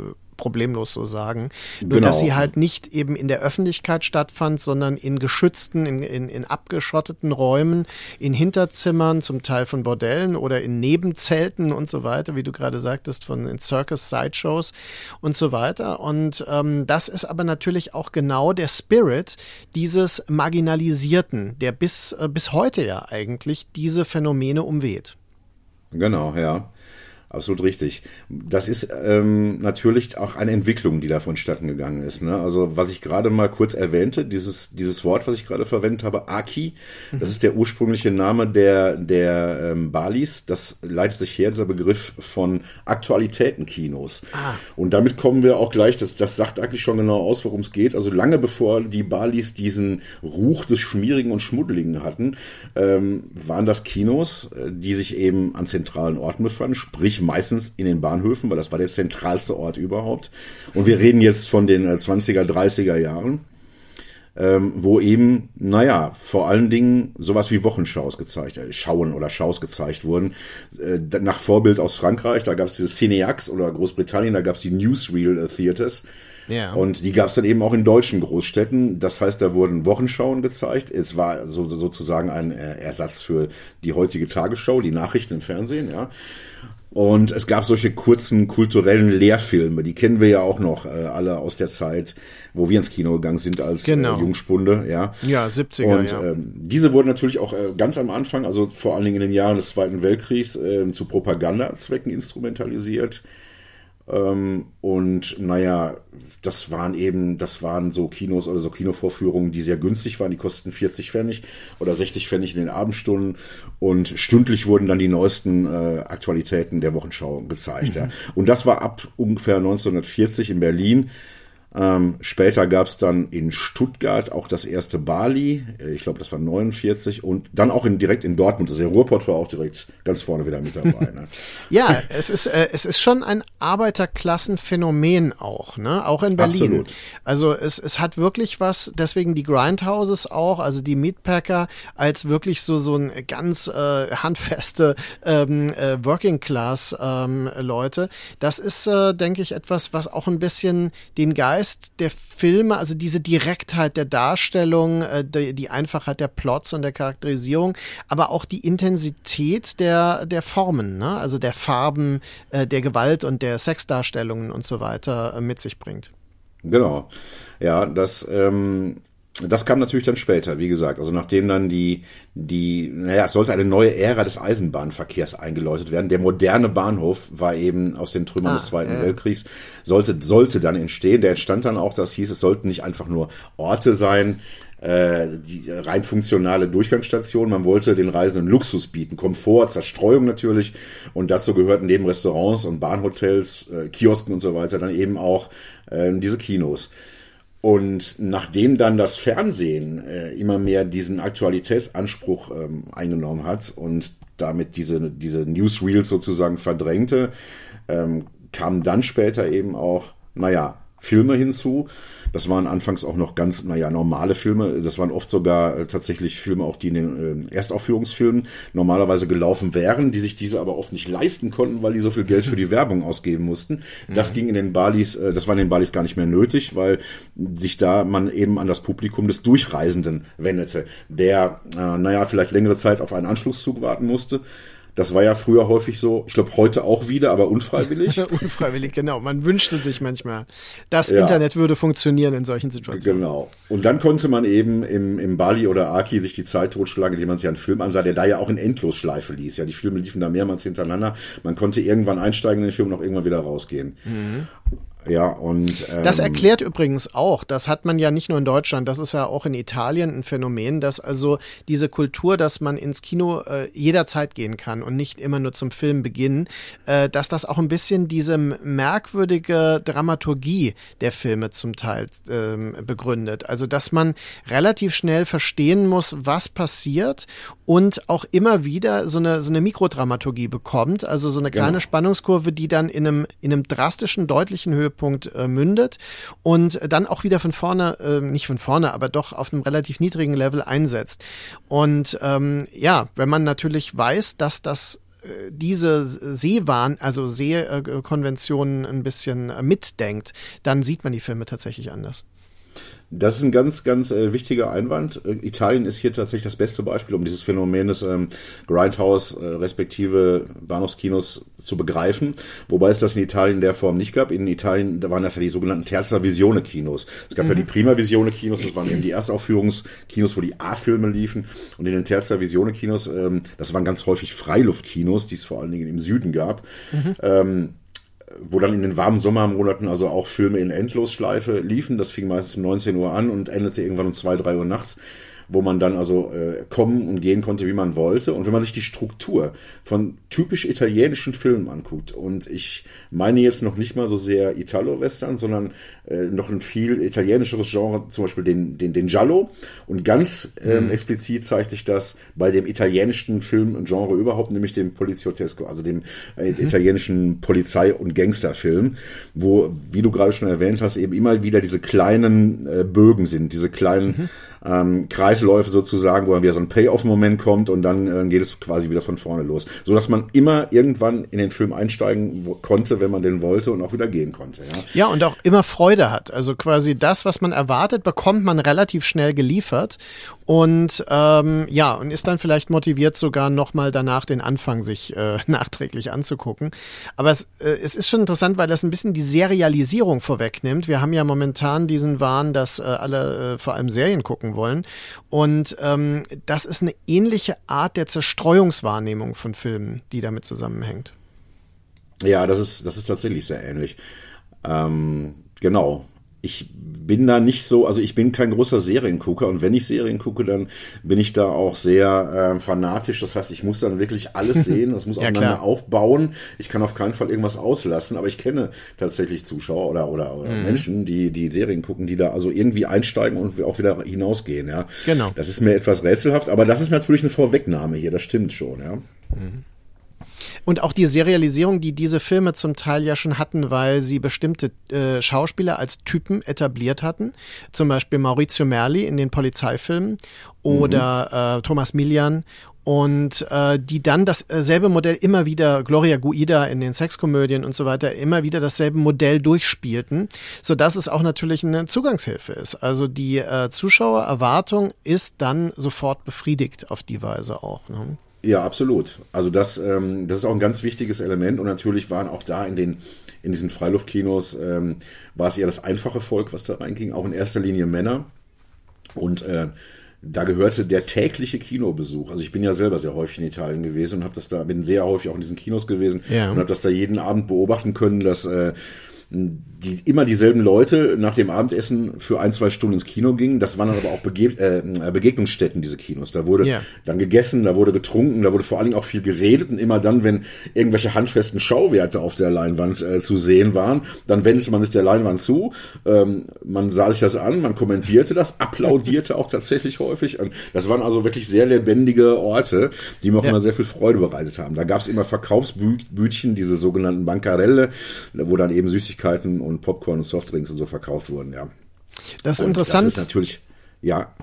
problemlos so sagen. Nur genau. dass sie halt nicht eben in der Öffentlichkeit stattfand, sondern in geschützten, in, in, in abgeschotteten Räumen, in Hinterzimmern, zum Teil von Bordellen oder in Nebenzelten und so weiter, wie du gerade sagtest, von in Circus Sideshows und so weiter. Und ähm, das ist aber natürlich auch genau der Spirit dieses Marginalisierten, der bis, äh, bis heute ja eigentlich diese Phänomene umweht. Genau, ja. Absolut richtig. Das ist ähm, natürlich auch eine Entwicklung, die da vonstatten gegangen ist. Ne? Also was ich gerade mal kurz erwähnte, dieses dieses Wort, was ich gerade verwendet habe, Aki, mhm. das ist der ursprüngliche Name der der ähm, Balis. Das leitet sich her dieser Begriff von Aktualitätenkinos. Ah. Und damit kommen wir auch gleich. Das das sagt eigentlich schon genau aus, worum es geht. Also lange bevor die Balis diesen Ruch des Schmierigen und Schmuddeligen hatten, ähm, waren das Kinos, äh, die sich eben an zentralen Orten befanden, sprich meistens in den Bahnhöfen, weil das war der zentralste Ort überhaupt. Und wir reden jetzt von den 20er, äh, 30er Jahren. Ähm, wo eben, naja, vor allen Dingen sowas wie Wochenschaus gezeigt, äh, Schauen oder Schaus gezeigt wurden. Äh, nach Vorbild aus Frankreich, da gab es diese Cineax oder Großbritannien, da gab es die Newsreel äh, Theaters. Ja. Und die gab es dann eben auch in deutschen Großstädten. Das heißt, da wurden Wochenschauen gezeigt. Es war so, sozusagen ein äh, Ersatz für die heutige Tagesschau, die Nachrichten im Fernsehen, ja. Und es gab solche kurzen kulturellen Lehrfilme, die kennen wir ja auch noch äh, alle aus der Zeit, wo wir ins Kino gegangen sind als äh, genau. äh, Jungspunde, ja. Ja, 70er. Und ja. Ähm, diese wurden natürlich auch äh, ganz am Anfang, also vor allen Dingen in den Jahren des Zweiten Weltkriegs, äh, zu Propagandazwecken instrumentalisiert. Ähm, und naja, das waren eben, das waren so Kinos oder so Kinovorführungen, die sehr günstig waren. Die kosteten 40 Pfennig oder 60 Pfennig in den Abendstunden. Und stündlich wurden dann die neuesten äh, Aktualitäten der Wochenschau gezeigt. Mhm. Ja. Und das war ab ungefähr 1940 in Berlin. Ähm, später gab es dann in Stuttgart auch das erste Bali, äh, ich glaube, das war 49 und dann auch in, direkt in Dortmund. Also der Ruhrpott war auch direkt ganz vorne wieder mit dabei. Ne? <laughs> ja, es ist äh, es ist schon ein Arbeiterklassenphänomen auch, ne? Auch in Berlin. Absolut. Also es es hat wirklich was. Deswegen die Grindhouses auch, also die Meatpacker als wirklich so so ein ganz äh, handfeste ähm, äh, Working Class ähm, Leute. Das ist, äh, denke ich, etwas, was auch ein bisschen den Geist Geist der Filme, also diese Direktheit der Darstellung, äh, die, die, Einfachheit der Plots und der Charakterisierung, aber auch die Intensität der, der Formen, ne? also der Farben, äh, der Gewalt und der Sexdarstellungen und so weiter äh, mit sich bringt. Genau. Ja, das ähm, das kam natürlich dann später, wie gesagt. Also nachdem dann die, die, naja, es sollte eine neue Ära des Eisenbahnverkehrs eingeläutet werden. Der moderne Bahnhof war eben aus den Trümmern ah, des Zweiten ja. Weltkriegs, sollte, sollte dann entstehen. Der entstand dann auch, das hieß, es sollten nicht einfach nur Orte sein, äh, die rein funktionale Durchgangsstation. Man wollte den Reisenden Luxus bieten, Komfort, Zerstreuung natürlich. Und dazu gehörten neben Restaurants und Bahnhotels, äh, Kiosken und so weiter dann eben auch äh, diese Kinos. Und nachdem dann das Fernsehen äh, immer mehr diesen Aktualitätsanspruch ähm, eingenommen hat und damit diese, diese Newsreels sozusagen verdrängte, ähm, kamen dann später eben auch, naja, Filme hinzu. Das waren anfangs auch noch ganz, naja, normale Filme. Das waren oft sogar äh, tatsächlich Filme, auch die in den äh, Erstaufführungsfilmen normalerweise gelaufen wären, die sich diese aber oft nicht leisten konnten, weil die so viel Geld für die <laughs> Werbung ausgeben mussten. Das mhm. ging in den Balis, äh, das war in den Balis gar nicht mehr nötig, weil sich da man eben an das Publikum des Durchreisenden wendete, der, äh, naja, vielleicht längere Zeit auf einen Anschlusszug warten musste das war ja früher häufig so, ich glaube heute auch wieder, aber unfreiwillig. <laughs> unfreiwillig, genau. Man wünschte sich manchmal, das ja. Internet würde funktionieren in solchen Situationen. Genau. Und dann konnte man eben im, im Bali oder Aki sich die Zeit totschlagen, indem man sich einen Film ansah, der da ja auch in Endlosschleife ließ. Ja, die Filme liefen da mehrmals hintereinander. Man konnte irgendwann einsteigen in den Film und auch irgendwann wieder rausgehen. Mhm. Ja, und ähm, das erklärt übrigens auch, das hat man ja nicht nur in Deutschland, das ist ja auch in Italien ein Phänomen, dass also diese Kultur, dass man ins Kino äh, jederzeit gehen kann und nicht immer nur zum Film beginnen, äh, dass das auch ein bisschen diese merkwürdige Dramaturgie der Filme zum Teil ähm, begründet. Also, dass man relativ schnell verstehen muss, was passiert und auch immer wieder so eine, so eine Mikrodramaturgie bekommt, also so eine kleine genau. Spannungskurve, die dann in einem, in einem drastischen, deutlichen Höhe Höhepunkt äh, mündet und dann auch wieder von vorne, äh, nicht von vorne, aber doch auf einem relativ niedrigen Level einsetzt. Und ähm, ja, wenn man natürlich weiß, dass das äh, diese Sehwahn, also Sehkonventionen ein bisschen äh, mitdenkt, dann sieht man die Filme tatsächlich anders. Das ist ein ganz, ganz äh, wichtiger Einwand. Äh, Italien ist hier tatsächlich das beste Beispiel, um dieses Phänomen des ähm, Grindhouse äh, respektive Bahnhofskinos zu begreifen. Wobei es das in Italien in der Form nicht gab. In Italien da waren das ja die sogenannten Terza Visione Kinos. Es gab mhm. ja die Prima Visione Kinos, das waren eben die Erstaufführungskinos, wo die A-Filme liefen. Und in den Terza Visione Kinos, ähm, das waren ganz häufig Freiluftkinos, die es vor allen Dingen im Süden gab. Mhm. Ähm, wo dann in den warmen Sommermonaten also auch Filme in Endlosschleife liefen. Das fing meistens um 19 Uhr an und endete irgendwann um 2, 3 Uhr nachts wo man dann also äh, kommen und gehen konnte, wie man wollte. Und wenn man sich die Struktur von typisch italienischen Filmen anguckt, und ich meine jetzt noch nicht mal so sehr Italo-Western, sondern äh, noch ein viel italienischeres Genre, zum Beispiel den, den, den Giallo. Und ganz ähm, mhm. explizit zeigt sich das bei dem italienischen Filmgenre überhaupt, nämlich dem Poliziotesco, also dem äh, mhm. italienischen Polizei- und Gangsterfilm, wo, wie du gerade schon erwähnt hast, eben immer wieder diese kleinen äh, Bögen sind, diese kleinen mhm ähm, Kreisläufe sozusagen, wo dann wieder so ein Payoff-Moment kommt und dann äh, geht es quasi wieder von vorne los. So dass man immer irgendwann in den Film einsteigen konnte, wenn man den wollte und auch wieder gehen konnte. Ja, ja und auch immer Freude hat. Also quasi das, was man erwartet, bekommt man relativ schnell geliefert und ähm, ja, und ist dann vielleicht motiviert, sogar nochmal danach den Anfang sich äh, <laughs> nachträglich anzugucken. Aber es, äh, es ist schon interessant, weil das ein bisschen die Serialisierung vorwegnimmt. Wir haben ja momentan diesen Wahn, dass äh, alle äh, vor allem Serien gucken wollen. Und ähm, das ist eine ähnliche Art der Zerstreuungswahrnehmung von Filmen, die damit zusammenhängt. Ja, das ist, das ist tatsächlich sehr ähnlich. Ähm, genau ich bin da nicht so, also ich bin kein großer Seriengucker und wenn ich Serien gucke, dann bin ich da auch sehr äh, fanatisch. Das heißt, ich muss dann wirklich alles <laughs> sehen, das muss ja, aufeinander klar. aufbauen. Ich kann auf keinen Fall irgendwas auslassen, aber ich kenne tatsächlich Zuschauer oder oder, oder mhm. Menschen, die die Serien gucken, die da also irgendwie einsteigen und auch wieder hinausgehen. Ja, genau. Das ist mir etwas rätselhaft, aber das ist natürlich eine Vorwegnahme hier. Das stimmt schon. Ja. Mhm. Und auch die Serialisierung, die diese Filme zum Teil ja schon hatten, weil sie bestimmte äh, Schauspieler als Typen etabliert hatten. Zum Beispiel Maurizio Merli in den Polizeifilmen oder mhm. äh, Thomas Milian und äh, die dann dasselbe Modell immer wieder, Gloria Guida in den Sexkomödien und so weiter, immer wieder dasselbe Modell durchspielten, so dass es auch natürlich eine Zugangshilfe ist. Also die äh, Zuschauererwartung ist dann sofort befriedigt auf die Weise auch. Ne? Ja, absolut. Also das, ähm, das ist auch ein ganz wichtiges Element und natürlich waren auch da in den in diesen Freiluftkinos ähm, war es eher das einfache Volk, was da reinging, auch in erster Linie Männer und äh, da gehörte der tägliche Kinobesuch. Also ich bin ja selber sehr häufig in Italien gewesen und habe das da bin sehr häufig auch in diesen Kinos gewesen ja. und habe das da jeden Abend beobachten können, dass äh, die immer dieselben Leute nach dem Abendessen für ein, zwei Stunden ins Kino gingen. Das waren dann aber auch Bege äh, Begegnungsstätten, diese Kinos. Da wurde yeah. dann gegessen, da wurde getrunken, da wurde vor allen Dingen auch viel geredet. Und immer dann, wenn irgendwelche handfesten Schauwerte auf der Leinwand äh, zu sehen waren, dann wendete man sich der Leinwand zu. Ähm, man sah sich das an, man kommentierte das, applaudierte auch tatsächlich häufig. Und das waren also wirklich sehr lebendige Orte, die mir auch ja. immer sehr viel Freude bereitet haben. Da gab es immer Verkaufsbütchen, diese sogenannten Bankarelle, wo dann eben Süßigkeiten Süßigkeiten und Popcorn und Softdrinks und so verkauft wurden, ja. Das ist und interessant. Das ist natürlich, ja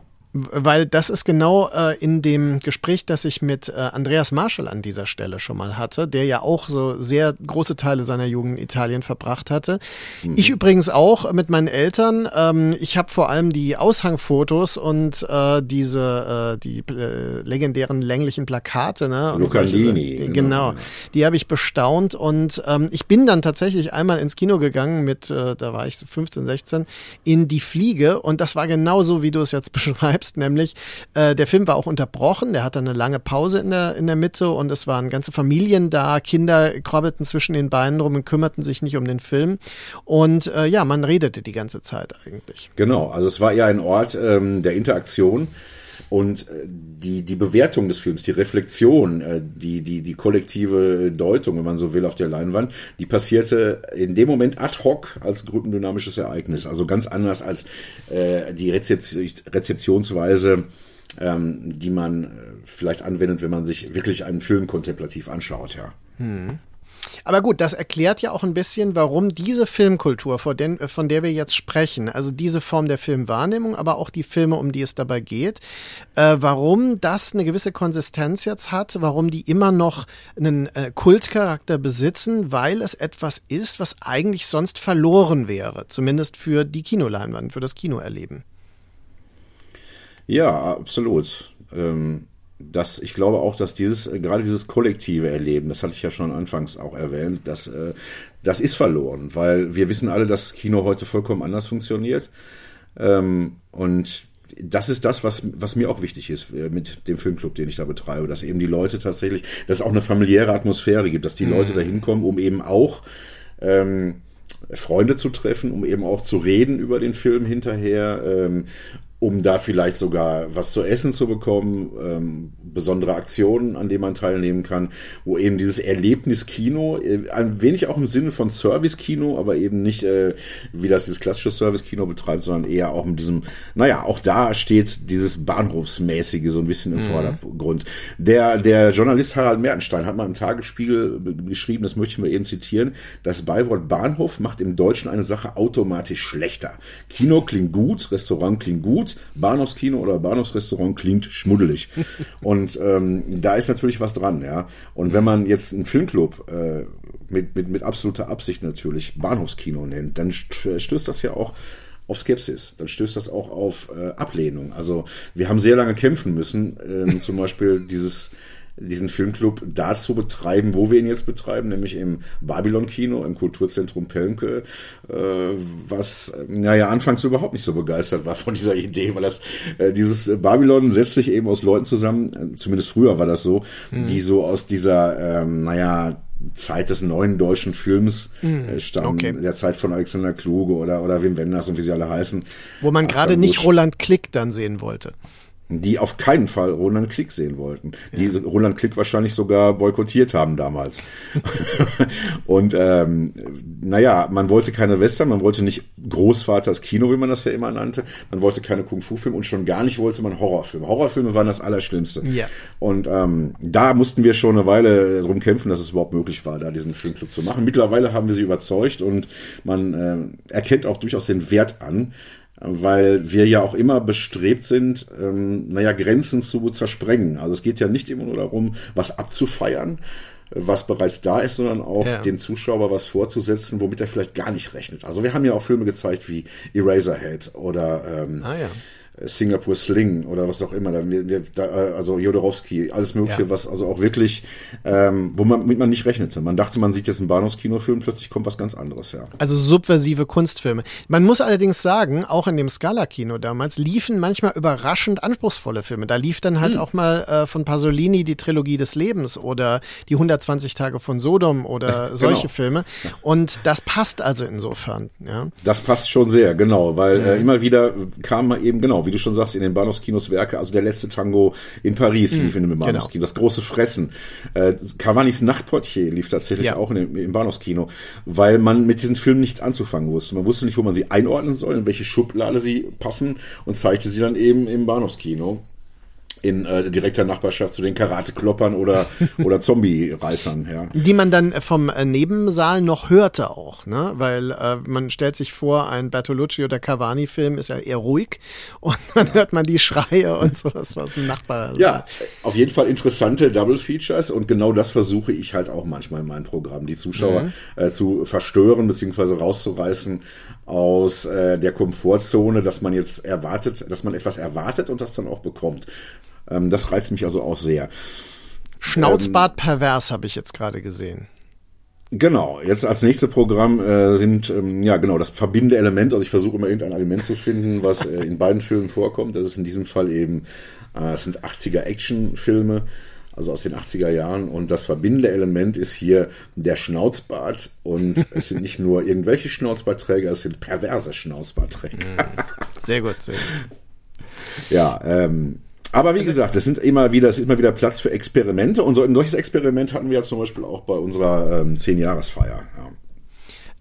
weil das ist genau äh, in dem Gespräch, das ich mit äh, Andreas Marschall an dieser Stelle schon mal hatte, der ja auch so sehr große Teile seiner Jugend in Italien verbracht hatte. Mhm. Ich übrigens auch mit meinen Eltern. Ähm, ich habe vor allem die Aushangfotos und äh, diese äh, die äh, legendären länglichen Plakate, ne? Und Lucalini, solche, genau, genau, die habe ich bestaunt und ähm, ich bin dann tatsächlich einmal ins Kino gegangen mit, äh, da war ich so 15, 16, in die Fliege und das war genauso, wie du es jetzt <laughs> beschreibst selbst, nämlich äh, der Film war auch unterbrochen, der hatte eine lange Pause in der, in der Mitte und es waren ganze Familien da, Kinder krabbelten zwischen den Beinen rum und kümmerten sich nicht um den Film und äh, ja, man redete die ganze Zeit eigentlich. Genau, also es war eher ein Ort ähm, der Interaktion. Und äh, die, die Bewertung des Films, die Reflexion, äh, die, die, die kollektive Deutung, wenn man so will, auf der Leinwand, die passierte in dem Moment ad hoc als gruppendynamisches Ereignis. Also ganz anders als äh, die Rezeptionsweise, ähm, die man äh, vielleicht anwendet, wenn man sich wirklich einen Film kontemplativ anschaut, ja. Hm. Aber gut, das erklärt ja auch ein bisschen, warum diese Filmkultur, von, den, von der wir jetzt sprechen, also diese Form der Filmwahrnehmung, aber auch die Filme, um die es dabei geht, äh, warum das eine gewisse Konsistenz jetzt hat, warum die immer noch einen äh, Kultcharakter besitzen, weil es etwas ist, was eigentlich sonst verloren wäre, zumindest für die Kinoleinwand, für das Kinoerleben. Ja, absolut. Ähm dass ich glaube auch, dass dieses, äh, gerade dieses kollektive Erleben, das hatte ich ja schon anfangs auch erwähnt, dass, äh, das ist verloren, weil wir wissen alle, dass Kino heute vollkommen anders funktioniert. Ähm, und das ist das, was, was mir auch wichtig ist äh, mit dem Filmclub, den ich da betreibe, dass eben die Leute tatsächlich, dass es auch eine familiäre Atmosphäre gibt, dass die mhm. Leute da hinkommen, um eben auch ähm, Freunde zu treffen, um eben auch zu reden über den Film hinterher, ähm, um da vielleicht sogar was zu essen zu bekommen, ähm, besondere Aktionen, an denen man teilnehmen kann, wo eben dieses Erlebniskino, äh, ein wenig auch im Sinne von Servicekino, aber eben nicht, äh, wie das dieses klassische Servicekino betreibt, sondern eher auch mit diesem, naja, auch da steht dieses Bahnhofsmäßige so ein bisschen im mhm. Vordergrund. Der, der Journalist Harald Mertenstein hat mal im Tagesspiegel geschrieben, das möchte ich mal eben zitieren, das Beiwort Bahnhof macht im Deutschen eine Sache automatisch schlechter. Kino klingt gut, Restaurant klingt gut, gut, Bahnhofskino oder Bahnhofsrestaurant klingt schmuddelig. Und ähm, da ist natürlich was dran, ja. Und wenn man jetzt einen Filmclub äh, mit, mit, mit absoluter Absicht natürlich Bahnhofskino nennt, dann stößt das ja auch auf Skepsis, dann stößt das auch auf äh, Ablehnung. Also wir haben sehr lange kämpfen müssen, äh, zum Beispiel dieses diesen Filmclub dazu betreiben, wo wir ihn jetzt betreiben, nämlich im Babylon-Kino, im Kulturzentrum Pelmke, äh, was, naja, anfangs überhaupt nicht so begeistert war von dieser Idee, weil das, äh, dieses Babylon setzt sich eben aus Leuten zusammen, äh, zumindest früher war das so, mhm. die so aus dieser, ähm, naja, Zeit des neuen deutschen Films äh, stammen, okay. der Zeit von Alexander Kluge oder, oder Wim Wenders und wie sie alle heißen. Wo man gerade nicht Roland Klick dann sehen wollte die auf keinen Fall Roland Klick sehen wollten. Ja. Die Roland Klick wahrscheinlich sogar boykottiert haben damals. <laughs> und ähm, naja, man wollte keine Western, man wollte nicht Großvaters Kino, wie man das ja immer nannte. Man wollte keine Kung-Fu-Filme und schon gar nicht wollte man Horrorfilme. Horrorfilme waren das Allerschlimmste. Ja. Und ähm, da mussten wir schon eine Weile drum kämpfen, dass es überhaupt möglich war, da diesen Filmclub zu machen. Mittlerweile haben wir sie überzeugt und man äh, erkennt auch durchaus den Wert an, weil wir ja auch immer bestrebt sind, ähm, naja, Grenzen zu zersprengen. Also es geht ja nicht immer nur darum, was abzufeiern, was bereits da ist, sondern auch ja. dem Zuschauer was vorzusetzen, womit er vielleicht gar nicht rechnet. Also wir haben ja auch Filme gezeigt wie Eraserhead oder ähm, ah, ja. Singapore Sling oder was auch immer, da, also Jodorowski, alles Mögliche, ja. was also auch wirklich, ähm, wo man, nicht rechnete. Man dachte, man sieht jetzt einen Bahnhofskinofilm, plötzlich kommt was ganz anderes, ja. Also subversive Kunstfilme. Man muss allerdings sagen, auch in dem Scala-Kino damals liefen manchmal überraschend anspruchsvolle Filme. Da lief dann halt hm. auch mal äh, von Pasolini die Trilogie des Lebens oder die 120 Tage von Sodom oder <laughs> genau. solche genau. Filme. Und das passt also insofern, ja. Das passt schon sehr, genau, weil äh, immer wieder kam man eben, genau, wie du schon sagst, in den Bahnhofskinos Werke, also der letzte Tango in Paris mhm, lief in dem Bahnhofskino, genau. das große Fressen. Äh, Cavanis Nachtportier lief tatsächlich ja. auch in dem, im Bahnhofskino, weil man mit diesen Filmen nichts anzufangen wusste. Man wusste nicht, wo man sie einordnen soll, in welche Schublade sie passen und zeigte sie dann eben im Bahnhofskino in äh, direkter Nachbarschaft zu den Karate-Kloppern oder, <laughs> oder Zombie-Reißern, ja. Die man dann vom äh, Nebensaal noch hörte auch, ne? Weil äh, man stellt sich vor, ein Bertolucci oder Cavani-Film ist ja eher ruhig <laughs> und dann ja. hört man die Schreie und sowas, was im Nachbar. Ja, auf jeden Fall interessante Double-Features und genau das versuche ich halt auch manchmal in meinem Programm, die Zuschauer mhm. äh, zu verstören beziehungsweise rauszureißen aus äh, der Komfortzone, dass man jetzt erwartet, dass man etwas erwartet und das dann auch bekommt. Ähm, das reizt mich also auch sehr. Schnauzbart ähm, pervers habe ich jetzt gerade gesehen. Genau, jetzt als nächstes Programm äh, sind, ähm, ja genau, das verbindende Element, also ich versuche immer irgendein Element zu finden, was äh, in beiden Filmen vorkommt. Das ist in diesem Fall eben, äh, es sind 80er Actionfilme, also aus den 80er Jahren. Und das verbindende Element ist hier der Schnauzbart. Und <laughs> es sind nicht nur irgendwelche Schnauzbartträger, es sind perverse Schnauzbartträger. Sehr gut, sehr gut. Ja, ähm, aber wie also, gesagt, es sind immer wieder, es ist immer wieder Platz für Experimente und so ein solches Experiment hatten wir ja zum Beispiel auch bei unserer ähm, Zehn-Jahresfeier. Ja.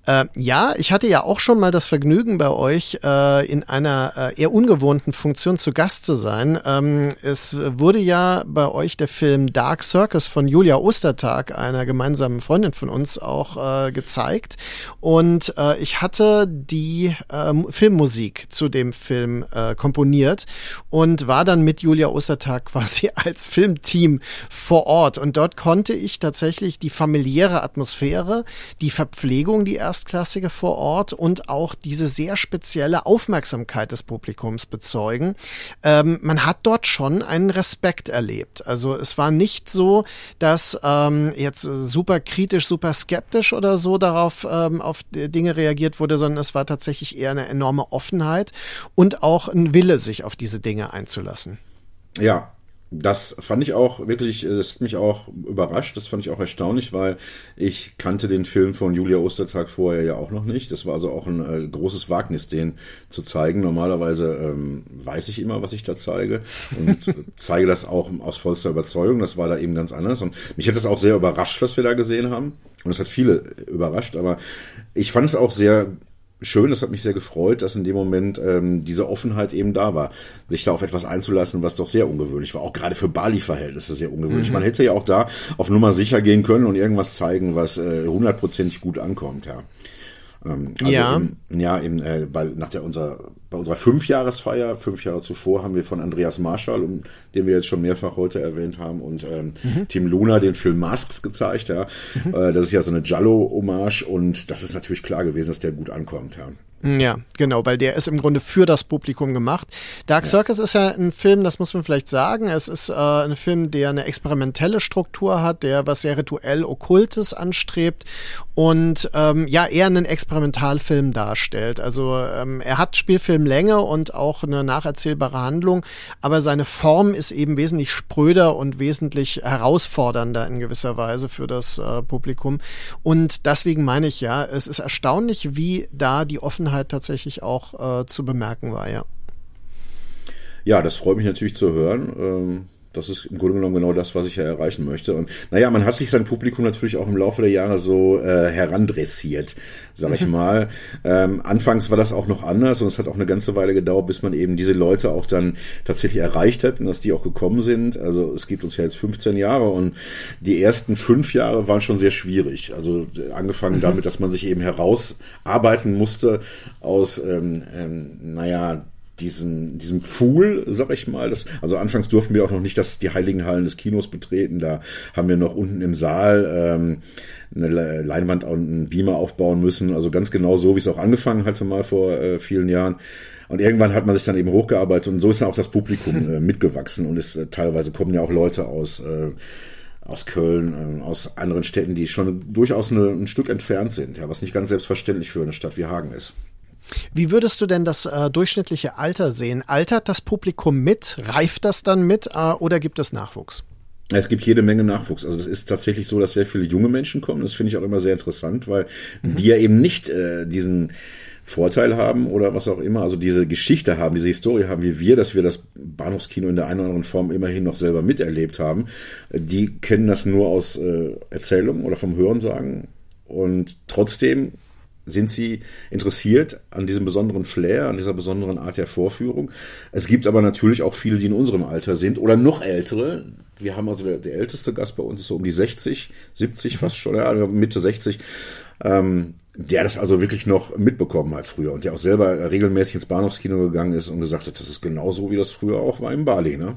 Äh, ja, ich hatte ja auch schon mal das Vergnügen bei euch äh, in einer äh, eher ungewohnten Funktion zu Gast zu sein. Ähm, es wurde ja bei euch der Film Dark Circus von Julia Ostertag, einer gemeinsamen Freundin von uns, auch äh, gezeigt. Und äh, ich hatte die ähm, Filmmusik zu dem Film äh, komponiert und war dann mit Julia Ostertag <laughs> quasi als Filmteam vor Ort. Und dort konnte ich tatsächlich die familiäre Atmosphäre, die Verpflegung, die erst Erstklassige vor Ort und auch diese sehr spezielle Aufmerksamkeit des Publikums bezeugen. Ähm, man hat dort schon einen Respekt erlebt. Also es war nicht so, dass ähm, jetzt super kritisch, super skeptisch oder so darauf ähm, auf Dinge reagiert wurde, sondern es war tatsächlich eher eine enorme Offenheit und auch ein Wille, sich auf diese Dinge einzulassen. Ja, das fand ich auch wirklich, das hat mich auch überrascht, das fand ich auch erstaunlich, weil ich kannte den Film von Julia Ostertag vorher ja auch noch nicht. Das war also auch ein äh, großes Wagnis, den zu zeigen. Normalerweise ähm, weiß ich immer, was ich da zeige und <laughs> zeige das auch aus vollster Überzeugung. Das war da eben ganz anders und mich hat das auch sehr überrascht, was wir da gesehen haben. Und es hat viele überrascht, aber ich fand es auch sehr schön, das hat mich sehr gefreut, dass in dem Moment ähm, diese Offenheit eben da war, sich da auf etwas einzulassen, was doch sehr ungewöhnlich war. Auch gerade für Bali-Verhältnisse sehr ungewöhnlich. Mhm. Man hätte ja auch da auf Nummer sicher gehen können und irgendwas zeigen, was äh, hundertprozentig äh, gut ankommt, ja. Ähm, also ja. Im, ja, im, äh, bei, nach der, unserer, bei unserer Fünfjahresfeier, fünf Jahre zuvor, haben wir von Andreas Marschall, um, den wir jetzt schon mehrfach heute erwähnt haben, und ähm, mhm. Tim Luna den Film Masks gezeigt. Ja. Mhm. Äh, das ist ja so eine Jallo-Hommage und das ist natürlich klar gewesen, dass der gut ankommt. Ja. Ja, genau, weil der ist im Grunde für das Publikum gemacht. Dark ja. Circus ist ja ein Film, das muss man vielleicht sagen. Es ist äh, ein Film, der eine experimentelle Struktur hat, der was sehr rituell Okkultes anstrebt und ähm, ja eher einen Experimentalfilm darstellt. Also ähm, er hat Spielfilmlänge und auch eine nacherzählbare Handlung, aber seine Form ist eben wesentlich spröder und wesentlich herausfordernder in gewisser Weise für das äh, Publikum. Und deswegen meine ich ja, es ist erstaunlich, wie da die Offenheit tatsächlich auch äh, zu bemerken war, ja. Ja, das freut mich natürlich zu hören. Ähm das ist im Grunde genommen genau das, was ich ja erreichen möchte. Und naja, man hat sich sein Publikum natürlich auch im Laufe der Jahre so äh, herandressiert, sag ich <laughs> mal. Ähm, anfangs war das auch noch anders und es hat auch eine ganze Weile gedauert, bis man eben diese Leute auch dann tatsächlich erreicht hat und dass die auch gekommen sind. Also es gibt uns ja jetzt 15 Jahre und die ersten fünf Jahre waren schon sehr schwierig. Also äh, angefangen mhm. damit, dass man sich eben herausarbeiten musste aus, ähm, ähm, naja, diesem, diesem Pfuhl, sag ich mal. Das, also anfangs durften wir auch noch nicht das, die heiligen Hallen des Kinos betreten. Da haben wir noch unten im Saal ähm, eine Leinwand und einen Beamer aufbauen müssen. Also ganz genau so, wie es auch angefangen hatte mal vor äh, vielen Jahren. Und irgendwann hat man sich dann eben hochgearbeitet und so ist dann auch das Publikum <laughs> äh, mitgewachsen und ist äh, teilweise kommen ja auch Leute aus äh, aus Köln, äh, aus anderen Städten, die schon durchaus eine, ein Stück entfernt sind, ja, was nicht ganz selbstverständlich für eine Stadt wie Hagen ist. Wie würdest du denn das äh, durchschnittliche Alter sehen? Altert das Publikum mit? Reift das dann mit äh, oder gibt es Nachwuchs? Es gibt jede Menge Nachwuchs. Also das ist tatsächlich so, dass sehr viele junge Menschen kommen. Das finde ich auch immer sehr interessant, weil mhm. die ja eben nicht äh, diesen Vorteil haben oder was auch immer, also diese Geschichte haben, diese Historie haben wie wir, dass wir das Bahnhofskino in der einen oder anderen Form immerhin noch selber miterlebt haben. Die kennen das nur aus äh, Erzählungen oder vom Hörensagen und trotzdem sind sie interessiert an diesem besonderen Flair, an dieser besonderen Art der Vorführung. Es gibt aber natürlich auch viele, die in unserem Alter sind oder noch ältere. Wir haben also der, der älteste Gast bei uns ist so um die 60, 70 mhm. fast schon, ja, also Mitte 60, ähm, der das also wirklich noch mitbekommen hat früher und der auch selber regelmäßig ins Bahnhofskino gegangen ist und gesagt hat, das ist genauso, wie das früher auch war in Bali, ne?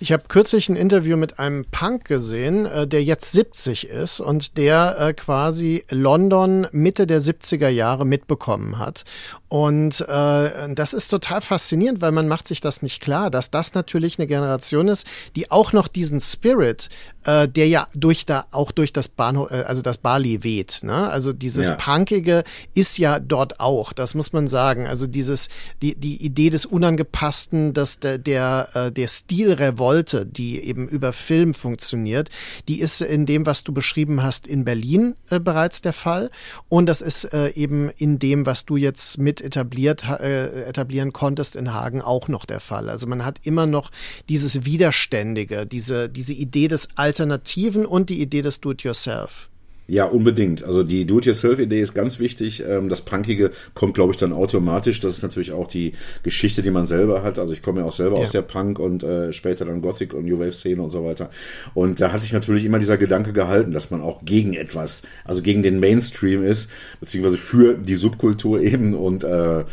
Ich habe kürzlich ein Interview mit einem Punk gesehen, äh, der jetzt 70 ist und der äh, quasi London Mitte der 70er Jahre mitbekommen hat. Und äh, das ist total faszinierend, weil man macht sich das nicht klar, dass das natürlich eine Generation ist, die auch noch diesen Spirit, äh, der ja durch da auch durch das Bahnhof, äh, also das Bali weht. Ne? Also dieses ja. Punkige ist ja dort auch. Das muss man sagen. Also dieses die die Idee des Unangepassten, dass der der, äh, der Stilrevolte, die eben über Film funktioniert, die ist in dem, was du beschrieben hast, in Berlin äh, bereits der Fall. Und das ist äh, eben in dem, was du jetzt mit etabliert, äh, etablieren konntest in Hagen auch noch der Fall. Also man hat immer noch dieses Widerständige, diese, diese Idee des Alternativen und die Idee des Do-it-yourself. Ja, unbedingt. Also die Do-it-yourself-Idee ist ganz wichtig. Ähm, das Punkige kommt, glaube ich, dann automatisch. Das ist natürlich auch die Geschichte, die man selber hat. Also ich komme ja auch selber ja. aus der Punk und äh, später dann Gothic und New Wave-Szene und so weiter. Und da hat sich natürlich immer dieser Gedanke gehalten, dass man auch gegen etwas, also gegen den Mainstream ist, beziehungsweise für die Subkultur <laughs> eben und äh,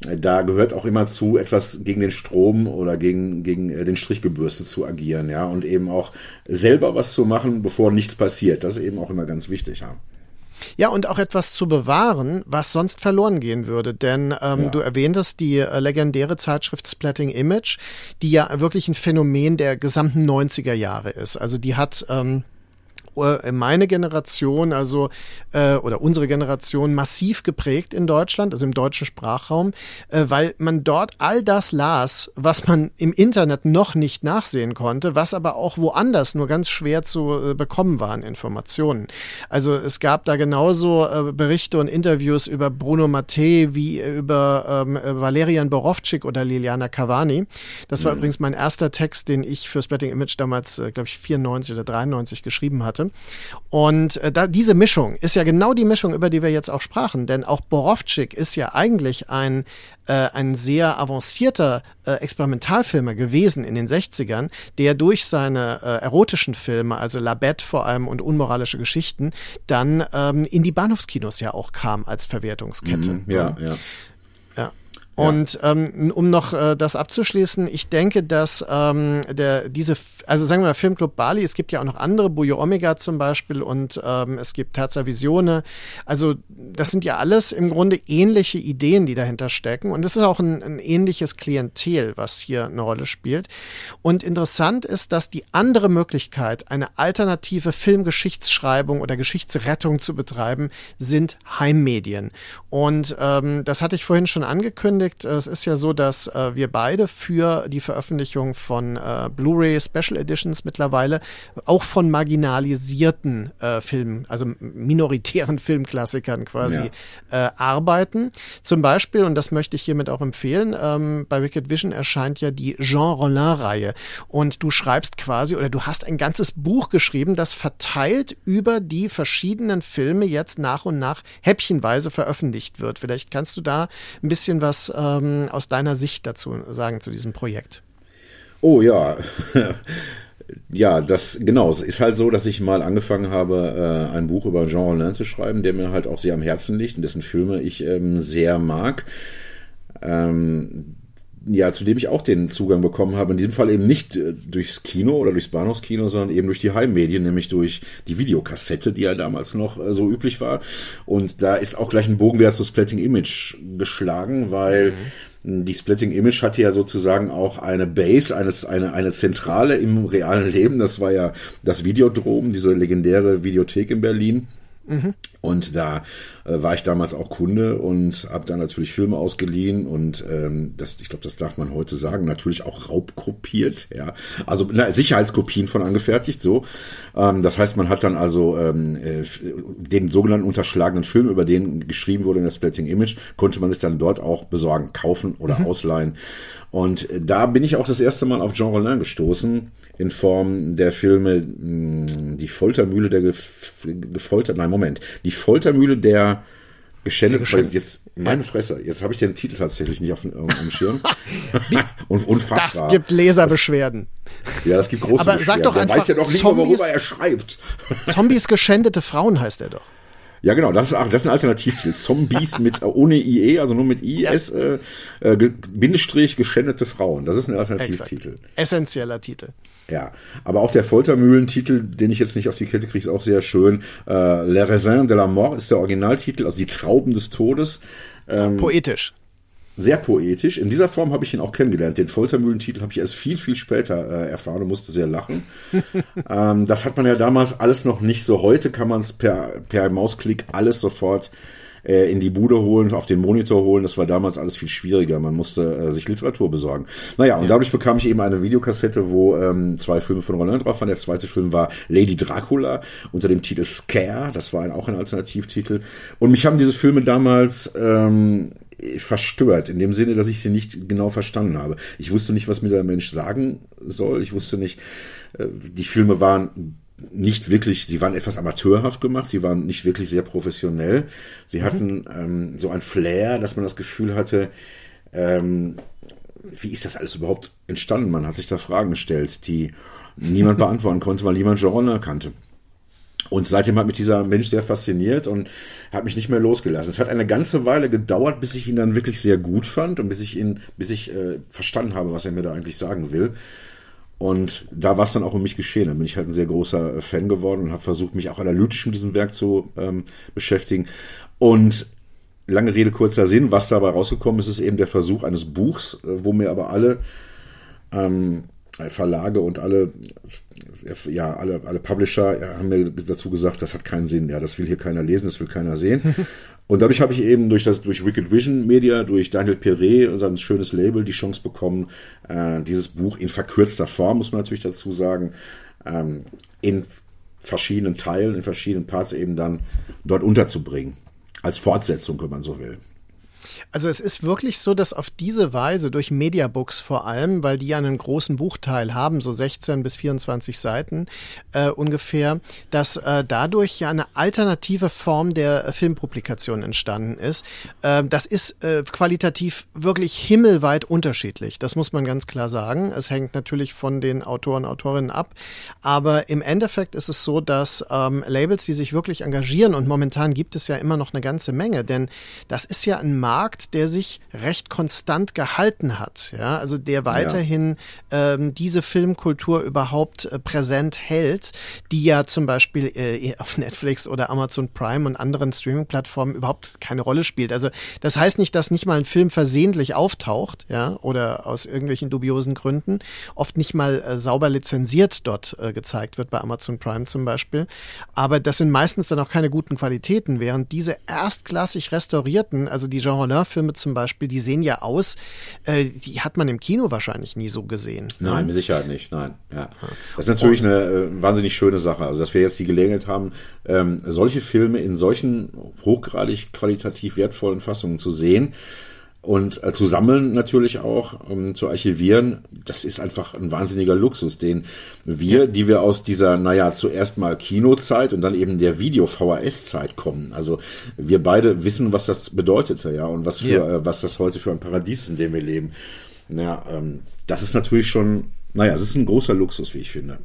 da gehört auch immer zu, etwas gegen den Strom oder gegen, gegen äh, den Strichgebürste zu agieren, ja, und eben auch selber was zu machen, bevor nichts passiert. Das ist eben auch immer ganz wichtig, ja. Ja, und auch etwas zu bewahren, was sonst verloren gehen würde. Denn ähm, ja. du erwähntest die äh, legendäre Zeitschrift Splatting Image, die ja wirklich ein Phänomen der gesamten 90er Jahre ist. Also die hat ähm, äh, meine Generation, also äh, oder unsere Generation massiv geprägt in Deutschland, also im deutschen Sprachraum, äh, weil man dort all das las, was man im Internet noch nicht nachsehen konnte, was aber auch woanders nur ganz schwer zu äh, bekommen waren Informationen. Also es gab da genauso äh, Berichte und Interviews über Bruno Mattei wie über ähm, Valerian Borowczyk oder Liliana Cavani. Das war mhm. übrigens mein erster Text, den ich für Splatting Image damals, äh, glaube ich, 94 oder 93 geschrieben hatte. Und äh, da, diese Mischung ist ja genau die Mischung, über die wir jetzt auch sprachen. Denn auch Borowczyk ist ja eigentlich ein, äh, ein sehr avancierter äh, Experimentalfilmer gewesen in den 60ern, der durch seine äh, erotischen Filme, also La Bête vor allem und unmoralische Geschichten, dann ähm, in die Bahnhofskinos ja auch kam als Verwertungskette. Mhm, ja, ja. Und ähm, um noch äh, das abzuschließen, ich denke, dass ähm, der diese, also sagen wir mal Filmclub Bali, es gibt ja auch noch andere, Bujo Omega zum Beispiel und ähm, es gibt Terza Visione. Also das sind ja alles im Grunde ähnliche Ideen, die dahinter stecken. Und es ist auch ein, ein ähnliches Klientel, was hier eine Rolle spielt. Und interessant ist, dass die andere Möglichkeit, eine alternative Filmgeschichtsschreibung oder Geschichtsrettung zu betreiben, sind Heimmedien. Und ähm, das hatte ich vorhin schon angekündigt angekündigt. Es ist ja so, dass äh, wir beide für die Veröffentlichung von äh, Blu-ray Special Editions mittlerweile auch von marginalisierten äh, Filmen, also minoritären <laughs> Filmklassikern quasi ja. äh, arbeiten. Zum Beispiel, und das möchte ich hiermit auch empfehlen, ähm, bei Wicked Vision erscheint ja die Jean Rollin-Reihe. Und du schreibst quasi oder du hast ein ganzes Buch geschrieben, das verteilt über die verschiedenen Filme jetzt nach und nach häppchenweise veröffentlicht wird. Vielleicht kannst du da ein bisschen was ähm, aus deiner Sicht dazu sagen zu diesem Projekt? Oh ja. <laughs> ja, das genau. Es ist halt so, dass ich mal angefangen habe, äh, ein Buch über Jean Rollin zu schreiben, der mir halt auch sehr am Herzen liegt und dessen Filme ich ähm, sehr mag. Ähm, ja, zu dem ich auch den Zugang bekommen habe. In diesem Fall eben nicht äh, durchs Kino oder durchs Bahnhofskino, sondern eben durch die Heimmedien, nämlich durch die Videokassette, die ja damals noch äh, so üblich war. Und da ist auch gleich ein Bogen wieder zu Splatting Image geschlagen, weil mhm. die Splitting Image hatte ja sozusagen auch eine Base, eine, eine, eine Zentrale im realen Leben. Das war ja das Videodrom, diese legendäre Videothek in Berlin. Mhm. Und da äh, war ich damals auch Kunde und habe da natürlich Filme ausgeliehen und ähm, das, ich glaube, das darf man heute sagen, natürlich auch raubkopiert, ja. Also na, Sicherheitskopien von angefertigt, so. Ähm, das heißt, man hat dann also ähm, äh, den sogenannten unterschlagenen Film, über den geschrieben wurde in der Splitting Image, konnte man sich dann dort auch besorgen, kaufen oder mhm. ausleihen. Und äh, da bin ich auch das erste Mal auf Jean Rollin gestoßen, in Form der Filme mh, hm, Die Foltermühle der gefoltert, nein, Moment, Die Foltermühle der geschändet, jetzt meine Fresse, jetzt habe ich den Titel tatsächlich nicht auf dem, auf dem Schirm. <laughs> <laughs> Und unfassbar. Das gibt Leserbeschwerden. ja, das gibt große Aber Beschwerden. sag doch einfach, weiß ja doch nicht Zombies, worüber er schreibt. <laughs> Zombies geschändete Frauen heißt er doch. Ja, genau, das ist, das ist ein Alternativtitel. Zombies mit ohne IE, also nur mit IS, ja. äh, äh, Bindestrich geschändete Frauen. Das ist ein Alternativtitel. Essentieller Titel. Ja, aber auch der Foltermühlentitel, den ich jetzt nicht auf die Kette kriege, ist auch sehr schön. Äh, Le Raisin de la Mort ist der Originaltitel, also die Trauben des Todes. Ähm, Poetisch sehr poetisch. In dieser Form habe ich ihn auch kennengelernt. Den Foltermühlentitel habe ich erst viel, viel später äh, erfahren und musste sehr lachen. <laughs> ähm, das hat man ja damals alles noch nicht so. Heute kann man es per, per Mausklick alles sofort äh, in die Bude holen, auf den Monitor holen. Das war damals alles viel schwieriger. Man musste äh, sich Literatur besorgen. Naja, und ja. dadurch bekam ich eben eine Videokassette, wo ähm, zwei Filme von Roland drauf waren. Der zweite Film war Lady Dracula unter dem Titel Scare. Das war ein, auch ein Alternativtitel. Und mich haben diese Filme damals ähm, verstört, in dem Sinne, dass ich sie nicht genau verstanden habe. Ich wusste nicht, was mir der Mensch sagen soll. Ich wusste nicht, äh, die Filme waren nicht wirklich, sie waren etwas amateurhaft gemacht, sie waren nicht wirklich sehr professionell. Sie mhm. hatten ähm, so ein Flair, dass man das Gefühl hatte, ähm, wie ist das alles überhaupt entstanden? Man hat sich da Fragen gestellt, die niemand <laughs> beantworten konnte, weil niemand Genre kannte. Und seitdem hat mich dieser Mensch sehr fasziniert und hat mich nicht mehr losgelassen. Es hat eine ganze Weile gedauert, bis ich ihn dann wirklich sehr gut fand und bis ich ihn, bis ich äh, verstanden habe, was er mir da eigentlich sagen will. Und da war es dann auch um mich geschehen. Da bin ich halt ein sehr großer äh, Fan geworden und habe versucht, mich auch analytisch mit diesem Werk zu ähm, beschäftigen. Und lange Rede, kurzer Sinn, was dabei rausgekommen ist, ist eben der Versuch eines Buchs, äh, wo mir aber alle ähm, Verlage und alle, ja, alle, alle Publisher haben mir dazu gesagt, das hat keinen Sinn. Ja, das will hier keiner lesen, das will keiner sehen. <laughs> und dadurch habe ich eben durch das, durch Wicked Vision Media, durch Daniel Perret, sein schönes Label, die Chance bekommen, äh, dieses Buch in verkürzter Form, muss man natürlich dazu sagen, ähm, in verschiedenen Teilen, in verschiedenen Parts eben dann dort unterzubringen. Als Fortsetzung, wenn man so will. Also es ist wirklich so, dass auf diese Weise durch Mediabooks vor allem, weil die ja einen großen Buchteil haben, so 16 bis 24 Seiten äh, ungefähr, dass äh, dadurch ja eine alternative Form der äh, Filmpublikation entstanden ist. Äh, das ist äh, qualitativ wirklich himmelweit unterschiedlich. Das muss man ganz klar sagen. Es hängt natürlich von den Autoren, Autorinnen ab. Aber im Endeffekt ist es so, dass ähm, Labels, die sich wirklich engagieren und momentan gibt es ja immer noch eine ganze Menge, denn das ist ja ein Markt, der sich recht konstant gehalten hat. Ja, also der weiterhin ja. ähm, diese Filmkultur überhaupt äh, präsent hält, die ja zum Beispiel äh, auf Netflix oder Amazon Prime und anderen Streaming-Plattformen überhaupt keine Rolle spielt. Also das heißt nicht, dass nicht mal ein Film versehentlich auftaucht, ja, oder aus irgendwelchen dubiosen Gründen, oft nicht mal äh, sauber lizenziert dort äh, gezeigt wird, bei Amazon Prime zum Beispiel. Aber das sind meistens dann auch keine guten Qualitäten, während diese erstklassig restaurierten, also die Jean Rollin-Filme zum Beispiel, die sehen ja aus, äh, die hat man im Kino wahrscheinlich nie so gesehen. Nein, mit Sicherheit nicht, nein. Ja. Das ist natürlich eine äh, wahnsinnig schöne Sache, also dass wir jetzt die Gelegenheit haben, ähm, solche Filme in solchen hochgradig qualitativ wertvollen Fassungen zu sehen und äh, zu sammeln natürlich auch, um, zu archivieren, das ist einfach ein wahnsinniger Luxus, den wir, die wir aus dieser, naja, zuerst mal Kinozeit und dann eben der Video-VHS-Zeit kommen. Also wir beide wissen, was das bedeutete, ja, und was für, ja. äh, was das heute für ein Paradies ist, in dem wir leben. Naja, ähm, das ist natürlich schon, naja, es ist ein großer Luxus, wie ich finde.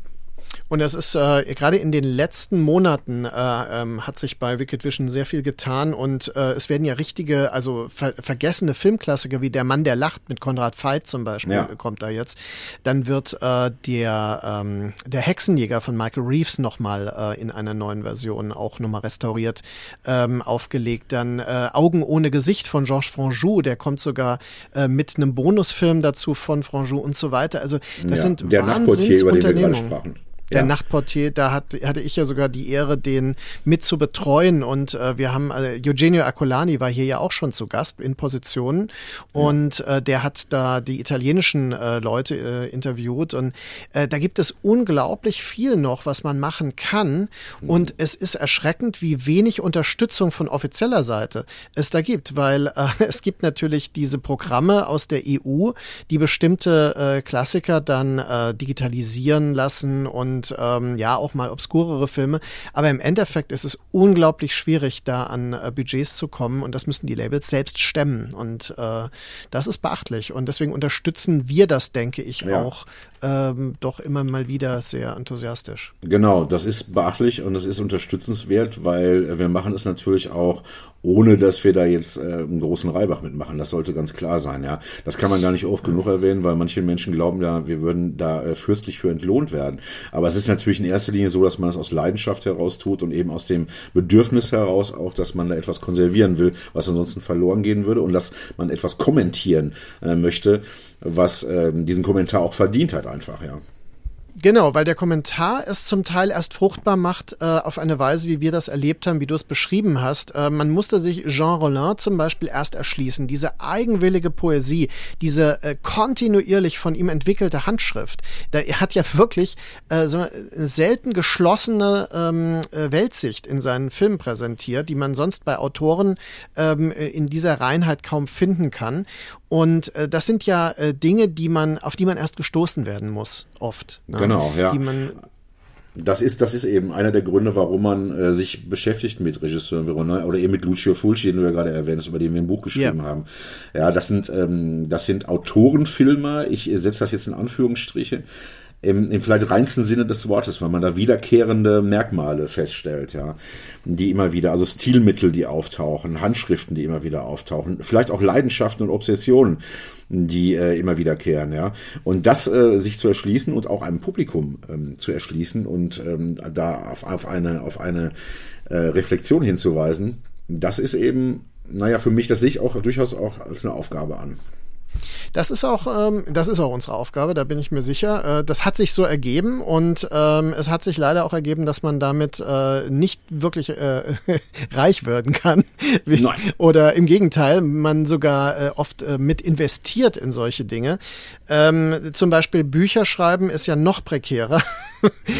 Und es ist äh, gerade in den letzten Monaten äh, ähm, hat sich bei Wicked Vision sehr viel getan und äh, es werden ja richtige, also ver vergessene Filmklassiker wie Der Mann, der lacht mit Konrad Veit zum Beispiel ja. kommt da jetzt. Dann wird äh, der ähm, der Hexenjäger von Michael Reeves nochmal äh, in einer neuen Version auch nochmal restauriert ähm, aufgelegt. Dann äh, Augen ohne Gesicht von Georges Franjou, der kommt sogar äh, mit einem Bonusfilm dazu von Franjou und so weiter. Also das ja, sind der Wahnsinns über den wir gerade sprachen der ja. Nachtportier, da hat, hatte ich ja sogar die Ehre, den mit zu betreuen. Und äh, wir haben, äh, Eugenio Acolani war hier ja auch schon zu Gast in Positionen. Und ja. äh, der hat da die italienischen äh, Leute äh, interviewt. Und äh, da gibt es unglaublich viel noch, was man machen kann. Mhm. Und es ist erschreckend, wie wenig Unterstützung von offizieller Seite es da gibt. Weil äh, <laughs> es gibt natürlich diese Programme aus der EU, die bestimmte äh, Klassiker dann äh, digitalisieren lassen und und ähm, ja, auch mal obskurere Filme. Aber im Endeffekt ist es unglaublich schwierig, da an äh, Budgets zu kommen und das müssen die Labels selbst stemmen. Und äh, das ist beachtlich. Und deswegen unterstützen wir das, denke ich, ja. auch ähm, doch immer mal wieder sehr enthusiastisch. Genau, das ist beachtlich und das ist unterstützenswert, weil wir machen es natürlich auch, ohne dass wir da jetzt äh, einen großen Reibach mitmachen. Das sollte ganz klar sein, ja. Das kann man gar nicht oft genug erwähnen, weil manche Menschen glauben ja, wir würden da äh, fürstlich für entlohnt werden. Aber es ist natürlich in erster Linie so, dass man es aus Leidenschaft heraus tut und eben aus dem Bedürfnis heraus auch, dass man da etwas konservieren will, was ansonsten verloren gehen würde und dass man etwas kommentieren äh, möchte, was äh, diesen Kommentar auch verdient hat einfach, ja. Genau, weil der Kommentar es zum Teil erst fruchtbar macht äh, auf eine Weise, wie wir das erlebt haben, wie du es beschrieben hast. Äh, man musste sich Jean Rollin zum Beispiel erst erschließen. Diese eigenwillige Poesie, diese äh, kontinuierlich von ihm entwickelte Handschrift. Da, er hat ja wirklich äh, so selten geschlossene ähm, äh, Weltsicht in seinen Filmen präsentiert, die man sonst bei Autoren ähm, in dieser Reinheit kaum finden kann. Und äh, das sind ja äh, Dinge, die man, auf die man erst gestoßen werden muss, oft. Ne? Genau, ja. Das ist, das ist eben einer der Gründe, warum man äh, sich beschäftigt mit Regisseuren wie Ronan oder eben mit Lucio Fulci, den du ja gerade erwähnst, über den wir ein Buch geschrieben yeah. haben. Ja, das sind, ähm, das sind Autorenfilmer. Ich setze das jetzt in Anführungsstriche im, im vielleicht reinsten Sinne des Wortes, weil man da wiederkehrende Merkmale feststellt, ja, die immer wieder, also Stilmittel, die auftauchen, Handschriften, die immer wieder auftauchen, vielleicht auch Leidenschaften und Obsessionen, die äh, immer wiederkehren, ja. Und das äh, sich zu erschließen und auch einem Publikum ähm, zu erschließen und ähm, da auf, auf eine, auf eine äh, Reflexion hinzuweisen, das ist eben, naja, für mich, das sehe ich auch durchaus auch als eine Aufgabe an. Das ist auch, ähm, das ist auch unsere Aufgabe, da bin ich mir sicher. Äh, das hat sich so ergeben und ähm, es hat sich leider auch ergeben, dass man damit äh, nicht wirklich äh, <laughs> reich werden kann. <laughs> Nein. Oder im Gegenteil, man sogar äh, oft äh, mit investiert in solche Dinge. Ähm, zum Beispiel Bücher schreiben ist ja noch prekärer. <laughs>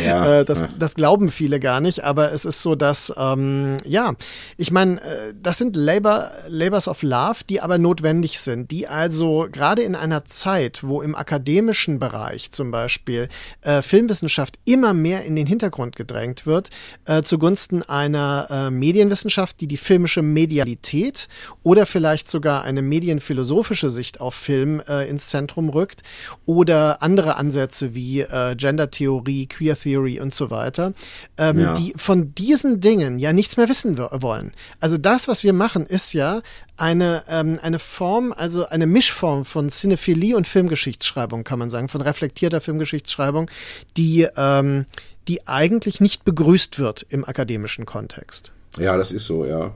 Ja, <laughs> äh, das, das glauben viele gar nicht, aber es ist so, dass, ähm, ja, ich meine, äh, das sind Labor, Labors of Love, die aber notwendig sind, die also gerade in einer Zeit, wo im akademischen Bereich zum Beispiel äh, Filmwissenschaft immer mehr in den Hintergrund gedrängt wird, äh, zugunsten einer äh, Medienwissenschaft, die die filmische Medialität oder vielleicht sogar eine medienphilosophische Sicht auf Film äh, ins Zentrum rückt oder andere Ansätze wie Gendertheorie, Queer Theory und so weiter, ähm, ja. die von diesen Dingen ja nichts mehr wissen wollen. Also das, was wir machen, ist ja eine, ähm, eine Form, also eine Mischform von Cinephilie und Filmgeschichtsschreibung, kann man sagen, von reflektierter Filmgeschichtsschreibung, die, ähm, die eigentlich nicht begrüßt wird im akademischen Kontext. Ja, das ist so, ja.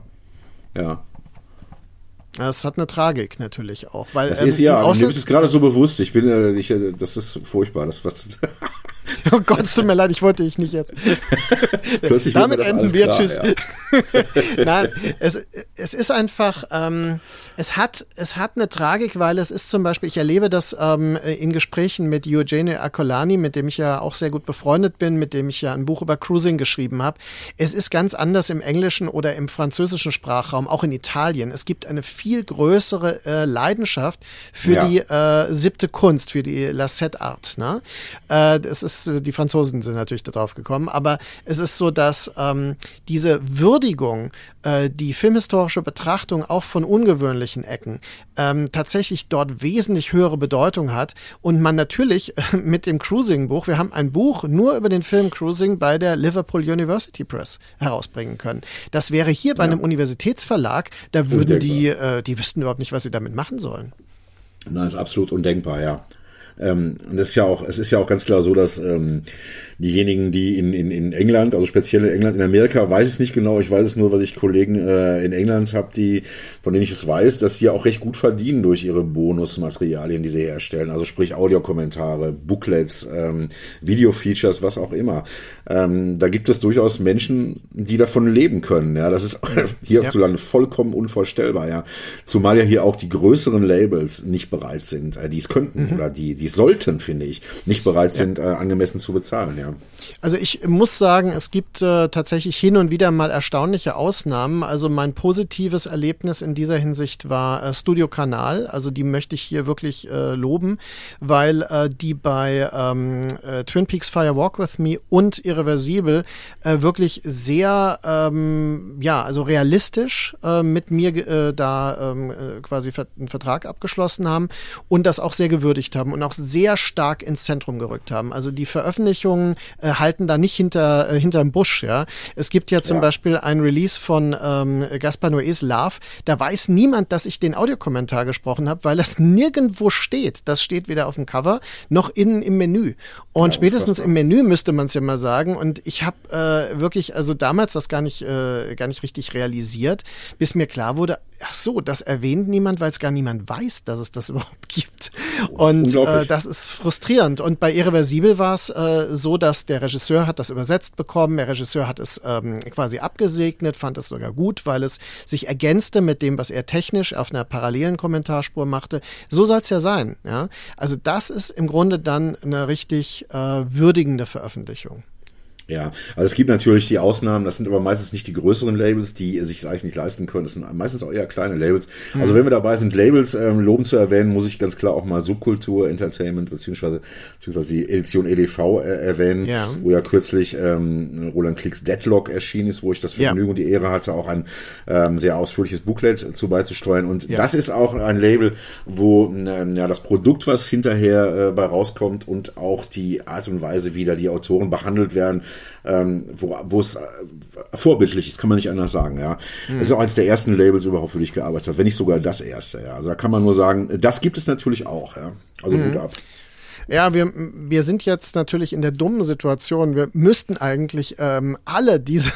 Ja. Es hat eine Tragik natürlich auch, weil das ähm, ist ja, mir ist es gerade so bewusst. Ich bin, äh, ich, äh, das ist furchtbar. Das was. <laughs> oh Gott, es tut mir leid, ich wollte dich nicht jetzt. <laughs> Plötzlich Damit enden wir. Klar, tschüss. Ja. <laughs> Nein, es, es ist einfach, ähm, es hat, es hat eine Tragik, weil es ist zum Beispiel, ich erlebe das ähm, in Gesprächen mit Eugene Acolani, mit dem ich ja auch sehr gut befreundet bin, mit dem ich ja ein Buch über Cruising geschrieben habe. Es ist ganz anders im englischen oder im französischen Sprachraum, auch in Italien. Es gibt eine viel größere äh, Leidenschaft für ja. die äh, siebte Kunst, für die La Set Art. Ne? Äh, das ist, die Franzosen sind natürlich darauf gekommen, aber es ist so, dass ähm, diese Würdigung, äh, die filmhistorische Betrachtung auch von ungewöhnlichen Ecken ähm, tatsächlich dort wesentlich höhere Bedeutung hat und man natürlich äh, mit dem Cruising-Buch, wir haben ein Buch nur über den Film Cruising bei der Liverpool University Press herausbringen können. Das wäre hier bei ja. einem Universitätsverlag, da würden die äh, äh, die wüssten überhaupt nicht, was sie damit machen sollen. Nein, ist absolut undenkbar, ja. Ähm, und das ist ja auch, es ist ja auch ganz klar so, dass ähm, diejenigen, die in, in, in England, also speziell in England, in Amerika, weiß ich es nicht genau, ich weiß es nur, weil ich Kollegen äh, in England habe, die, von denen ich es weiß, dass sie auch recht gut verdienen durch ihre Bonusmaterialien, die sie herstellen. Also sprich Audiokommentare, Booklets, ähm, Video-Features, was auch immer. Ähm, da gibt es durchaus Menschen, die davon leben können. Ja, das ist <laughs> hierzulande ja. vollkommen unvorstellbar. Ja, zumal ja hier auch die größeren Labels nicht bereit sind, äh, die es könnten mhm. oder die, die sollten, finde ich, nicht bereit ja. sind, äh, angemessen zu bezahlen. Ja. Also ich muss sagen, es gibt äh, tatsächlich hin und wieder mal erstaunliche Ausnahmen. Also mein positives Erlebnis in dieser Hinsicht war äh, Studio Kanal. Also die möchte ich hier wirklich äh, loben, weil äh, die bei ähm, äh, Twin Peaks Fire Walk With Me und Irreversibel äh, wirklich sehr, ähm, ja, also realistisch mit mir da ähm, äh, quasi einen Vertrag abgeschlossen haben und das auch sehr gewürdigt haben und auch sehr stark ins Zentrum gerückt haben. Also die Veröffentlichungen äh, halten da nicht hinter äh, hinterm Busch. Ja, es gibt ja zum ja. Beispiel ein Release von ähm, Gaspar Noés Love. Da weiß niemand, dass ich den Audiokommentar gesprochen habe, weil das nirgendwo steht. Das steht weder auf dem Cover noch innen im Menü. Und ja, spätestens im Menü müsste man es ja mal sagen. Und ich habe äh, wirklich, also damals das gar nicht äh, gar nicht richtig realisiert, bis mir klar wurde, ach so, das erwähnt niemand, weil es gar niemand weiß, dass es das <laughs> überhaupt gibt. Und äh, das ist frustrierend. Und bei Irreversibel war es äh, so, dass der Regisseur hat das übersetzt bekommen, der Regisseur hat es ähm, quasi abgesegnet, fand es sogar gut, weil es sich ergänzte mit dem, was er technisch auf einer parallelen Kommentarspur machte. So soll es ja sein. Ja? Also das ist im Grunde dann eine richtig äh, würdigende Veröffentlichung. Ja, also es gibt natürlich die Ausnahmen, das sind aber meistens nicht die größeren Labels, die sich es eigentlich nicht leisten können. Das sind meistens auch eher kleine Labels. Mhm. Also wenn wir dabei sind, Labels ähm, loben zu erwähnen, muss ich ganz klar auch mal Subkultur Entertainment beziehungsweise, beziehungsweise die Edition EDV äh, erwähnen, ja. wo ja kürzlich ähm, Roland Klicks Deadlock erschienen ist, wo ich das Vergnügen ja. und die Ehre hatte, auch ein ähm, sehr ausführliches Booklet zu beizusteuern. Und ja. das ist auch ein Label, wo ähm, ja das Produkt, was hinterher äh, bei rauskommt und auch die Art und Weise, wie da die Autoren behandelt werden, ähm, wo, es äh, vorbildlich ist, kann man nicht anders sagen, ja. Mhm. ist auch eines der ersten Labels überhaupt, für die ich gearbeitet habe, wenn nicht sogar das erste, ja. Also da kann man nur sagen, das gibt es natürlich auch, ja. Also mhm. gut ab. Ja, wir, wir sind jetzt natürlich in der dummen Situation. Wir müssten eigentlich ähm, alle diese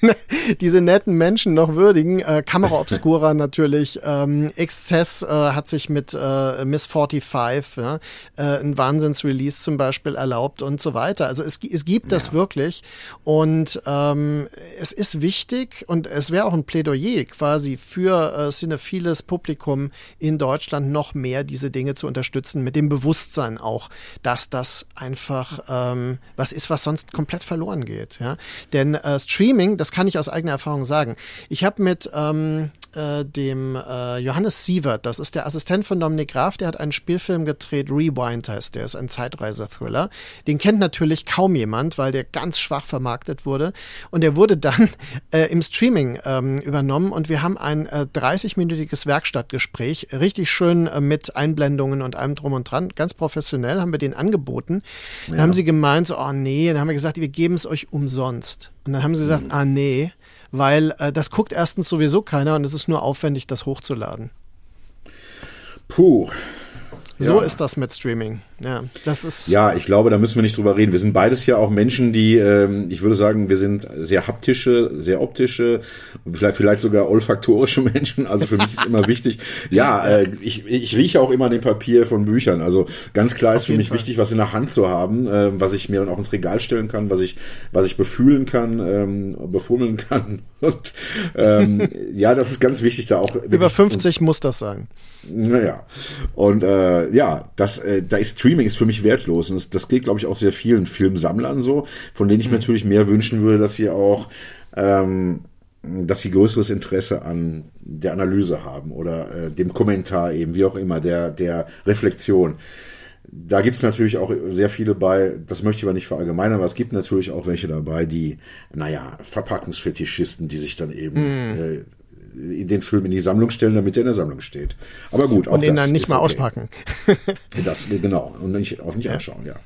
<laughs> diese netten Menschen noch würdigen. Äh, Kamera Obscura <laughs> natürlich. Ähm, Exzess äh, hat sich mit äh, Miss 45 ja, äh, ein Wahnsinns-Release zum Beispiel erlaubt und so weiter. Also es, es gibt das wirklich und ähm, es ist wichtig und es wäre auch ein Plädoyer quasi für äh, cinephiles Publikum in Deutschland noch mehr diese Dinge zu unterstützen mit dem Bewusstsein auch, dass das einfach ähm, was ist, was sonst komplett verloren geht. Ja? Denn äh, Streaming, das kann ich aus eigener Erfahrung sagen. Ich habe mit ähm, äh, dem äh, Johannes Sievert, das ist der Assistent von Dominik Graf, der hat einen Spielfilm gedreht, Rewind heißt der, ist ein Zeitreise-Thriller. Den kennt natürlich kaum jemand, weil der ganz schwach vermarktet wurde. Und der wurde dann <laughs> äh, im Streaming ähm, übernommen und wir haben ein äh, 30-minütiges Werkstattgespräch, richtig schön äh, mit Einblendungen und allem drum und dran, ganz professionell haben wir den angeboten. Dann ja. haben sie gemeint, so, oh nee, dann haben wir gesagt, wir geben es euch umsonst. Und dann haben sie gesagt, mhm. ah nee, weil äh, das guckt erstens sowieso keiner und es ist nur aufwendig, das hochzuladen. Puh, so ja. ist das mit Streaming. Ja, das ist. Ja, ich glaube, da müssen wir nicht drüber reden. Wir sind beides ja auch Menschen, die, ähm, ich würde sagen, wir sind sehr haptische, sehr optische, vielleicht, vielleicht sogar olfaktorische <laughs> Menschen. Also für mich ist immer wichtig. Ja, äh, ich, ich rieche auch immer den Papier von Büchern. Also ganz klar ist Auf für mich Fall. wichtig, was in der Hand zu haben, äh, was ich mir dann auch ins Regal stellen kann, was ich, was ich befühlen kann, ähm, befummeln kann. <laughs> Und ähm, <laughs> ja, das ist ganz wichtig da auch. Über 50 muss das sein. Naja. Und äh, ja, das, äh, da ist Streaming ist für mich wertlos. Und das, das geht, glaube ich, auch sehr vielen Filmsammlern so, von denen ich mhm. mir natürlich mehr wünschen würde, dass sie auch ähm, dass sie größeres Interesse an der Analyse haben oder äh, dem Kommentar eben, wie auch immer, der, der Reflexion. Da gibt's natürlich auch sehr viele bei, das möchte ich aber nicht verallgemeinern, aber es gibt natürlich auch welche dabei, die, naja, Verpackungsfetischisten, die sich dann eben mm. äh, den Film in die Sammlung stellen, damit er in der Sammlung steht. Aber gut, auch und den dann nicht mal okay. auspacken. <laughs> das genau und nicht, auch nicht ja. anschauen, ja.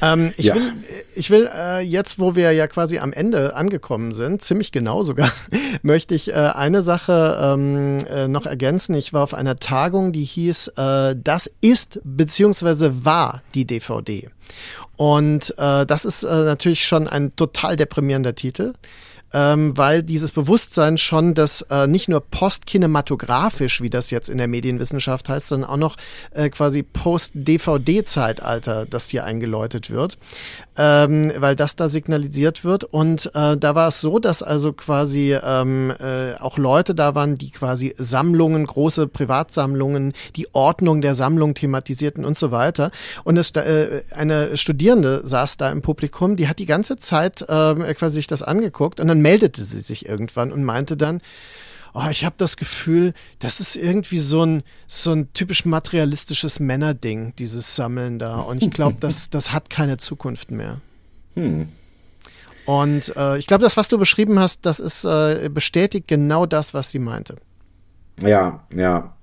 Ähm, ich, ja. will, ich will äh, jetzt, wo wir ja quasi am Ende angekommen sind, ziemlich genau sogar, <laughs> möchte ich äh, eine Sache ähm, äh, noch ergänzen. Ich war auf einer Tagung, die hieß, äh, das ist beziehungsweise war die DVD. Und äh, das ist äh, natürlich schon ein total deprimierender Titel ähm, weil dieses Bewusstsein schon das äh, nicht nur postkinematografisch, wie das jetzt in der Medienwissenschaft heißt, sondern auch noch äh, quasi Post-DVD-Zeitalter, das hier eingeläutet wird, ähm, weil das da signalisiert wird. Und äh, da war es so, dass also quasi ähm, äh, auch Leute da waren, die quasi Sammlungen, große Privatsammlungen, die Ordnung der Sammlung thematisierten und so weiter. Und es, äh, eine Studierende saß da im Publikum, die hat die ganze Zeit äh, quasi sich das angeguckt und dann meldete sie sich irgendwann und meinte dann, oh, ich habe das Gefühl, das ist irgendwie so ein, so ein typisch materialistisches Männerding, dieses Sammeln da. Und ich glaube, das, <laughs> das hat keine Zukunft mehr. Hm. Und äh, ich glaube, das, was du beschrieben hast, das ist äh, bestätigt genau das, was sie meinte. Ja, ja.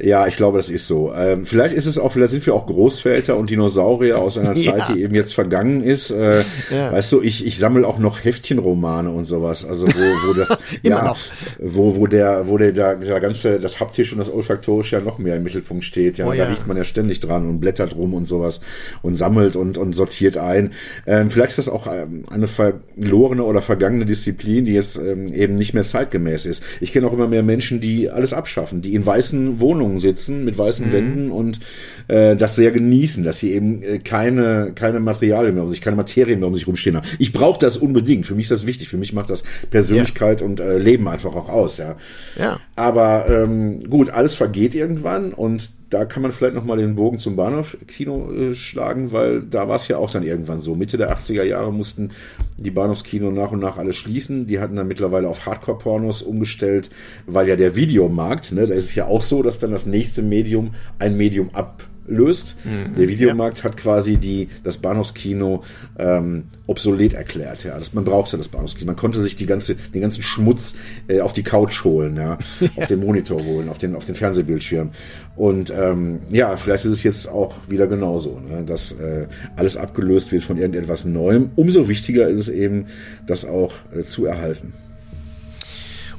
Ja, ich glaube, das ist so. Ähm, vielleicht ist es auch, vielleicht sind wir auch Großväter und Dinosaurier aus einer <laughs> Zeit, ja. die eben jetzt vergangen ist. Äh, ja. Weißt du, ich, ich sammle auch noch Heftchenromane und sowas. Also wo, wo das, <laughs> ja, noch. wo, wo der, wo der, der, der ganze, das haptische und das olfaktorische ja noch mehr im Mittelpunkt steht. Ja, oh, da ja. riecht man ja ständig dran und blättert rum und sowas und sammelt und, und sortiert ein. Ähm, vielleicht ist das auch ähm, eine verlorene oder vergangene Disziplin, die jetzt ähm, eben nicht mehr zeitgemäß ist. Ich kenne auch immer mehr Menschen, die alles abschaffen, die in weißen Wohnungen Wohnungen sitzen mit weißen mhm. Wänden und äh, das sehr genießen, dass sie eben äh, keine keine Materialien mehr um sich, keine Materien mehr um sich rumstehen haben. Ich brauche das unbedingt. Für mich ist das wichtig. Für mich macht das Persönlichkeit ja. und äh, Leben einfach auch aus. Ja. Ja. Aber ähm, gut, alles vergeht irgendwann und da kann man vielleicht nochmal den Bogen zum Bahnhofskino äh, schlagen, weil da war es ja auch dann irgendwann so. Mitte der 80er Jahre mussten die Bahnhofskino nach und nach alle schließen. Die hatten dann mittlerweile auf Hardcore-Pornos umgestellt, weil ja der Videomarkt, ne, da ist es ja auch so, dass dann das nächste Medium ein Medium ab löst. Mhm, der Videomarkt ja. hat quasi die, das Bahnhofskino ähm, obsolet erklärt. Ja. Das, man brauchte das Bahnhofskino. Man konnte sich die ganze, den ganzen Schmutz äh, auf die Couch holen, ja, ja. <laughs> auf den Monitor holen, auf den, auf den Fernsehbildschirm. Und ähm, ja, vielleicht ist es jetzt auch wieder genauso, ne, dass äh, alles abgelöst wird von irgendetwas Neuem. Umso wichtiger ist es eben, das auch äh, zu erhalten.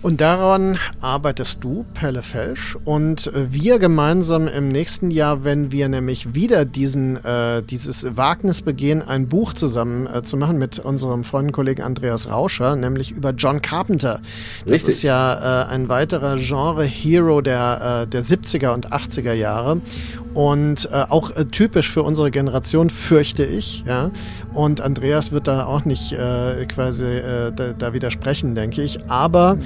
Und daran arbeitest du, Pelle Felsch, und wir gemeinsam im nächsten Jahr, wenn wir nämlich wieder diesen, äh, dieses Wagnis begehen, ein Buch zusammen äh, zu machen mit unserem Freundenkollegen Andreas Rauscher, nämlich über John Carpenter. Das Richtig. ist ja äh, ein weiterer Genre-Hero der, äh, der 70er und 80er Jahre und äh, auch äh, typisch für unsere Generation, fürchte ich. Ja? Und Andreas wird da auch nicht äh, quasi äh, da, da, widersprechen, denke ich. Aber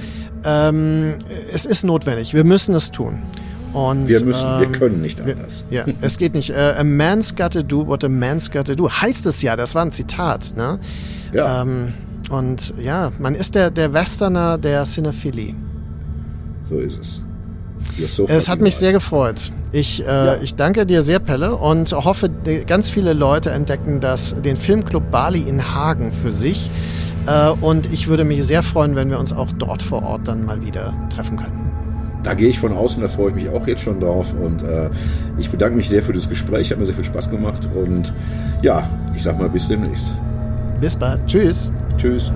ähm, es ist notwendig. Wir müssen es tun. Und, wir müssen, ähm, wir können nicht anders. Wir, ja, es geht nicht. Uh, a man's gotta do what a man's gotta do. Heißt es ja, das war ein Zitat. Ne? Ja. Ähm, und ja, man ist der, der Westerner der Cinephilie. So ist es. Es hat mich sehr gefreut. Ich, äh, ja. ich danke dir sehr, Pelle, und hoffe, ganz viele Leute entdecken das, den Filmclub Bali in Hagen für sich. Äh, und ich würde mich sehr freuen, wenn wir uns auch dort vor Ort dann mal wieder treffen können. Da gehe ich von außen, da freue ich mich auch jetzt schon drauf. Und äh, ich bedanke mich sehr für das Gespräch, hat mir sehr viel Spaß gemacht. Und ja, ich sag mal bis demnächst. Bis bald. Tschüss. Tschüss.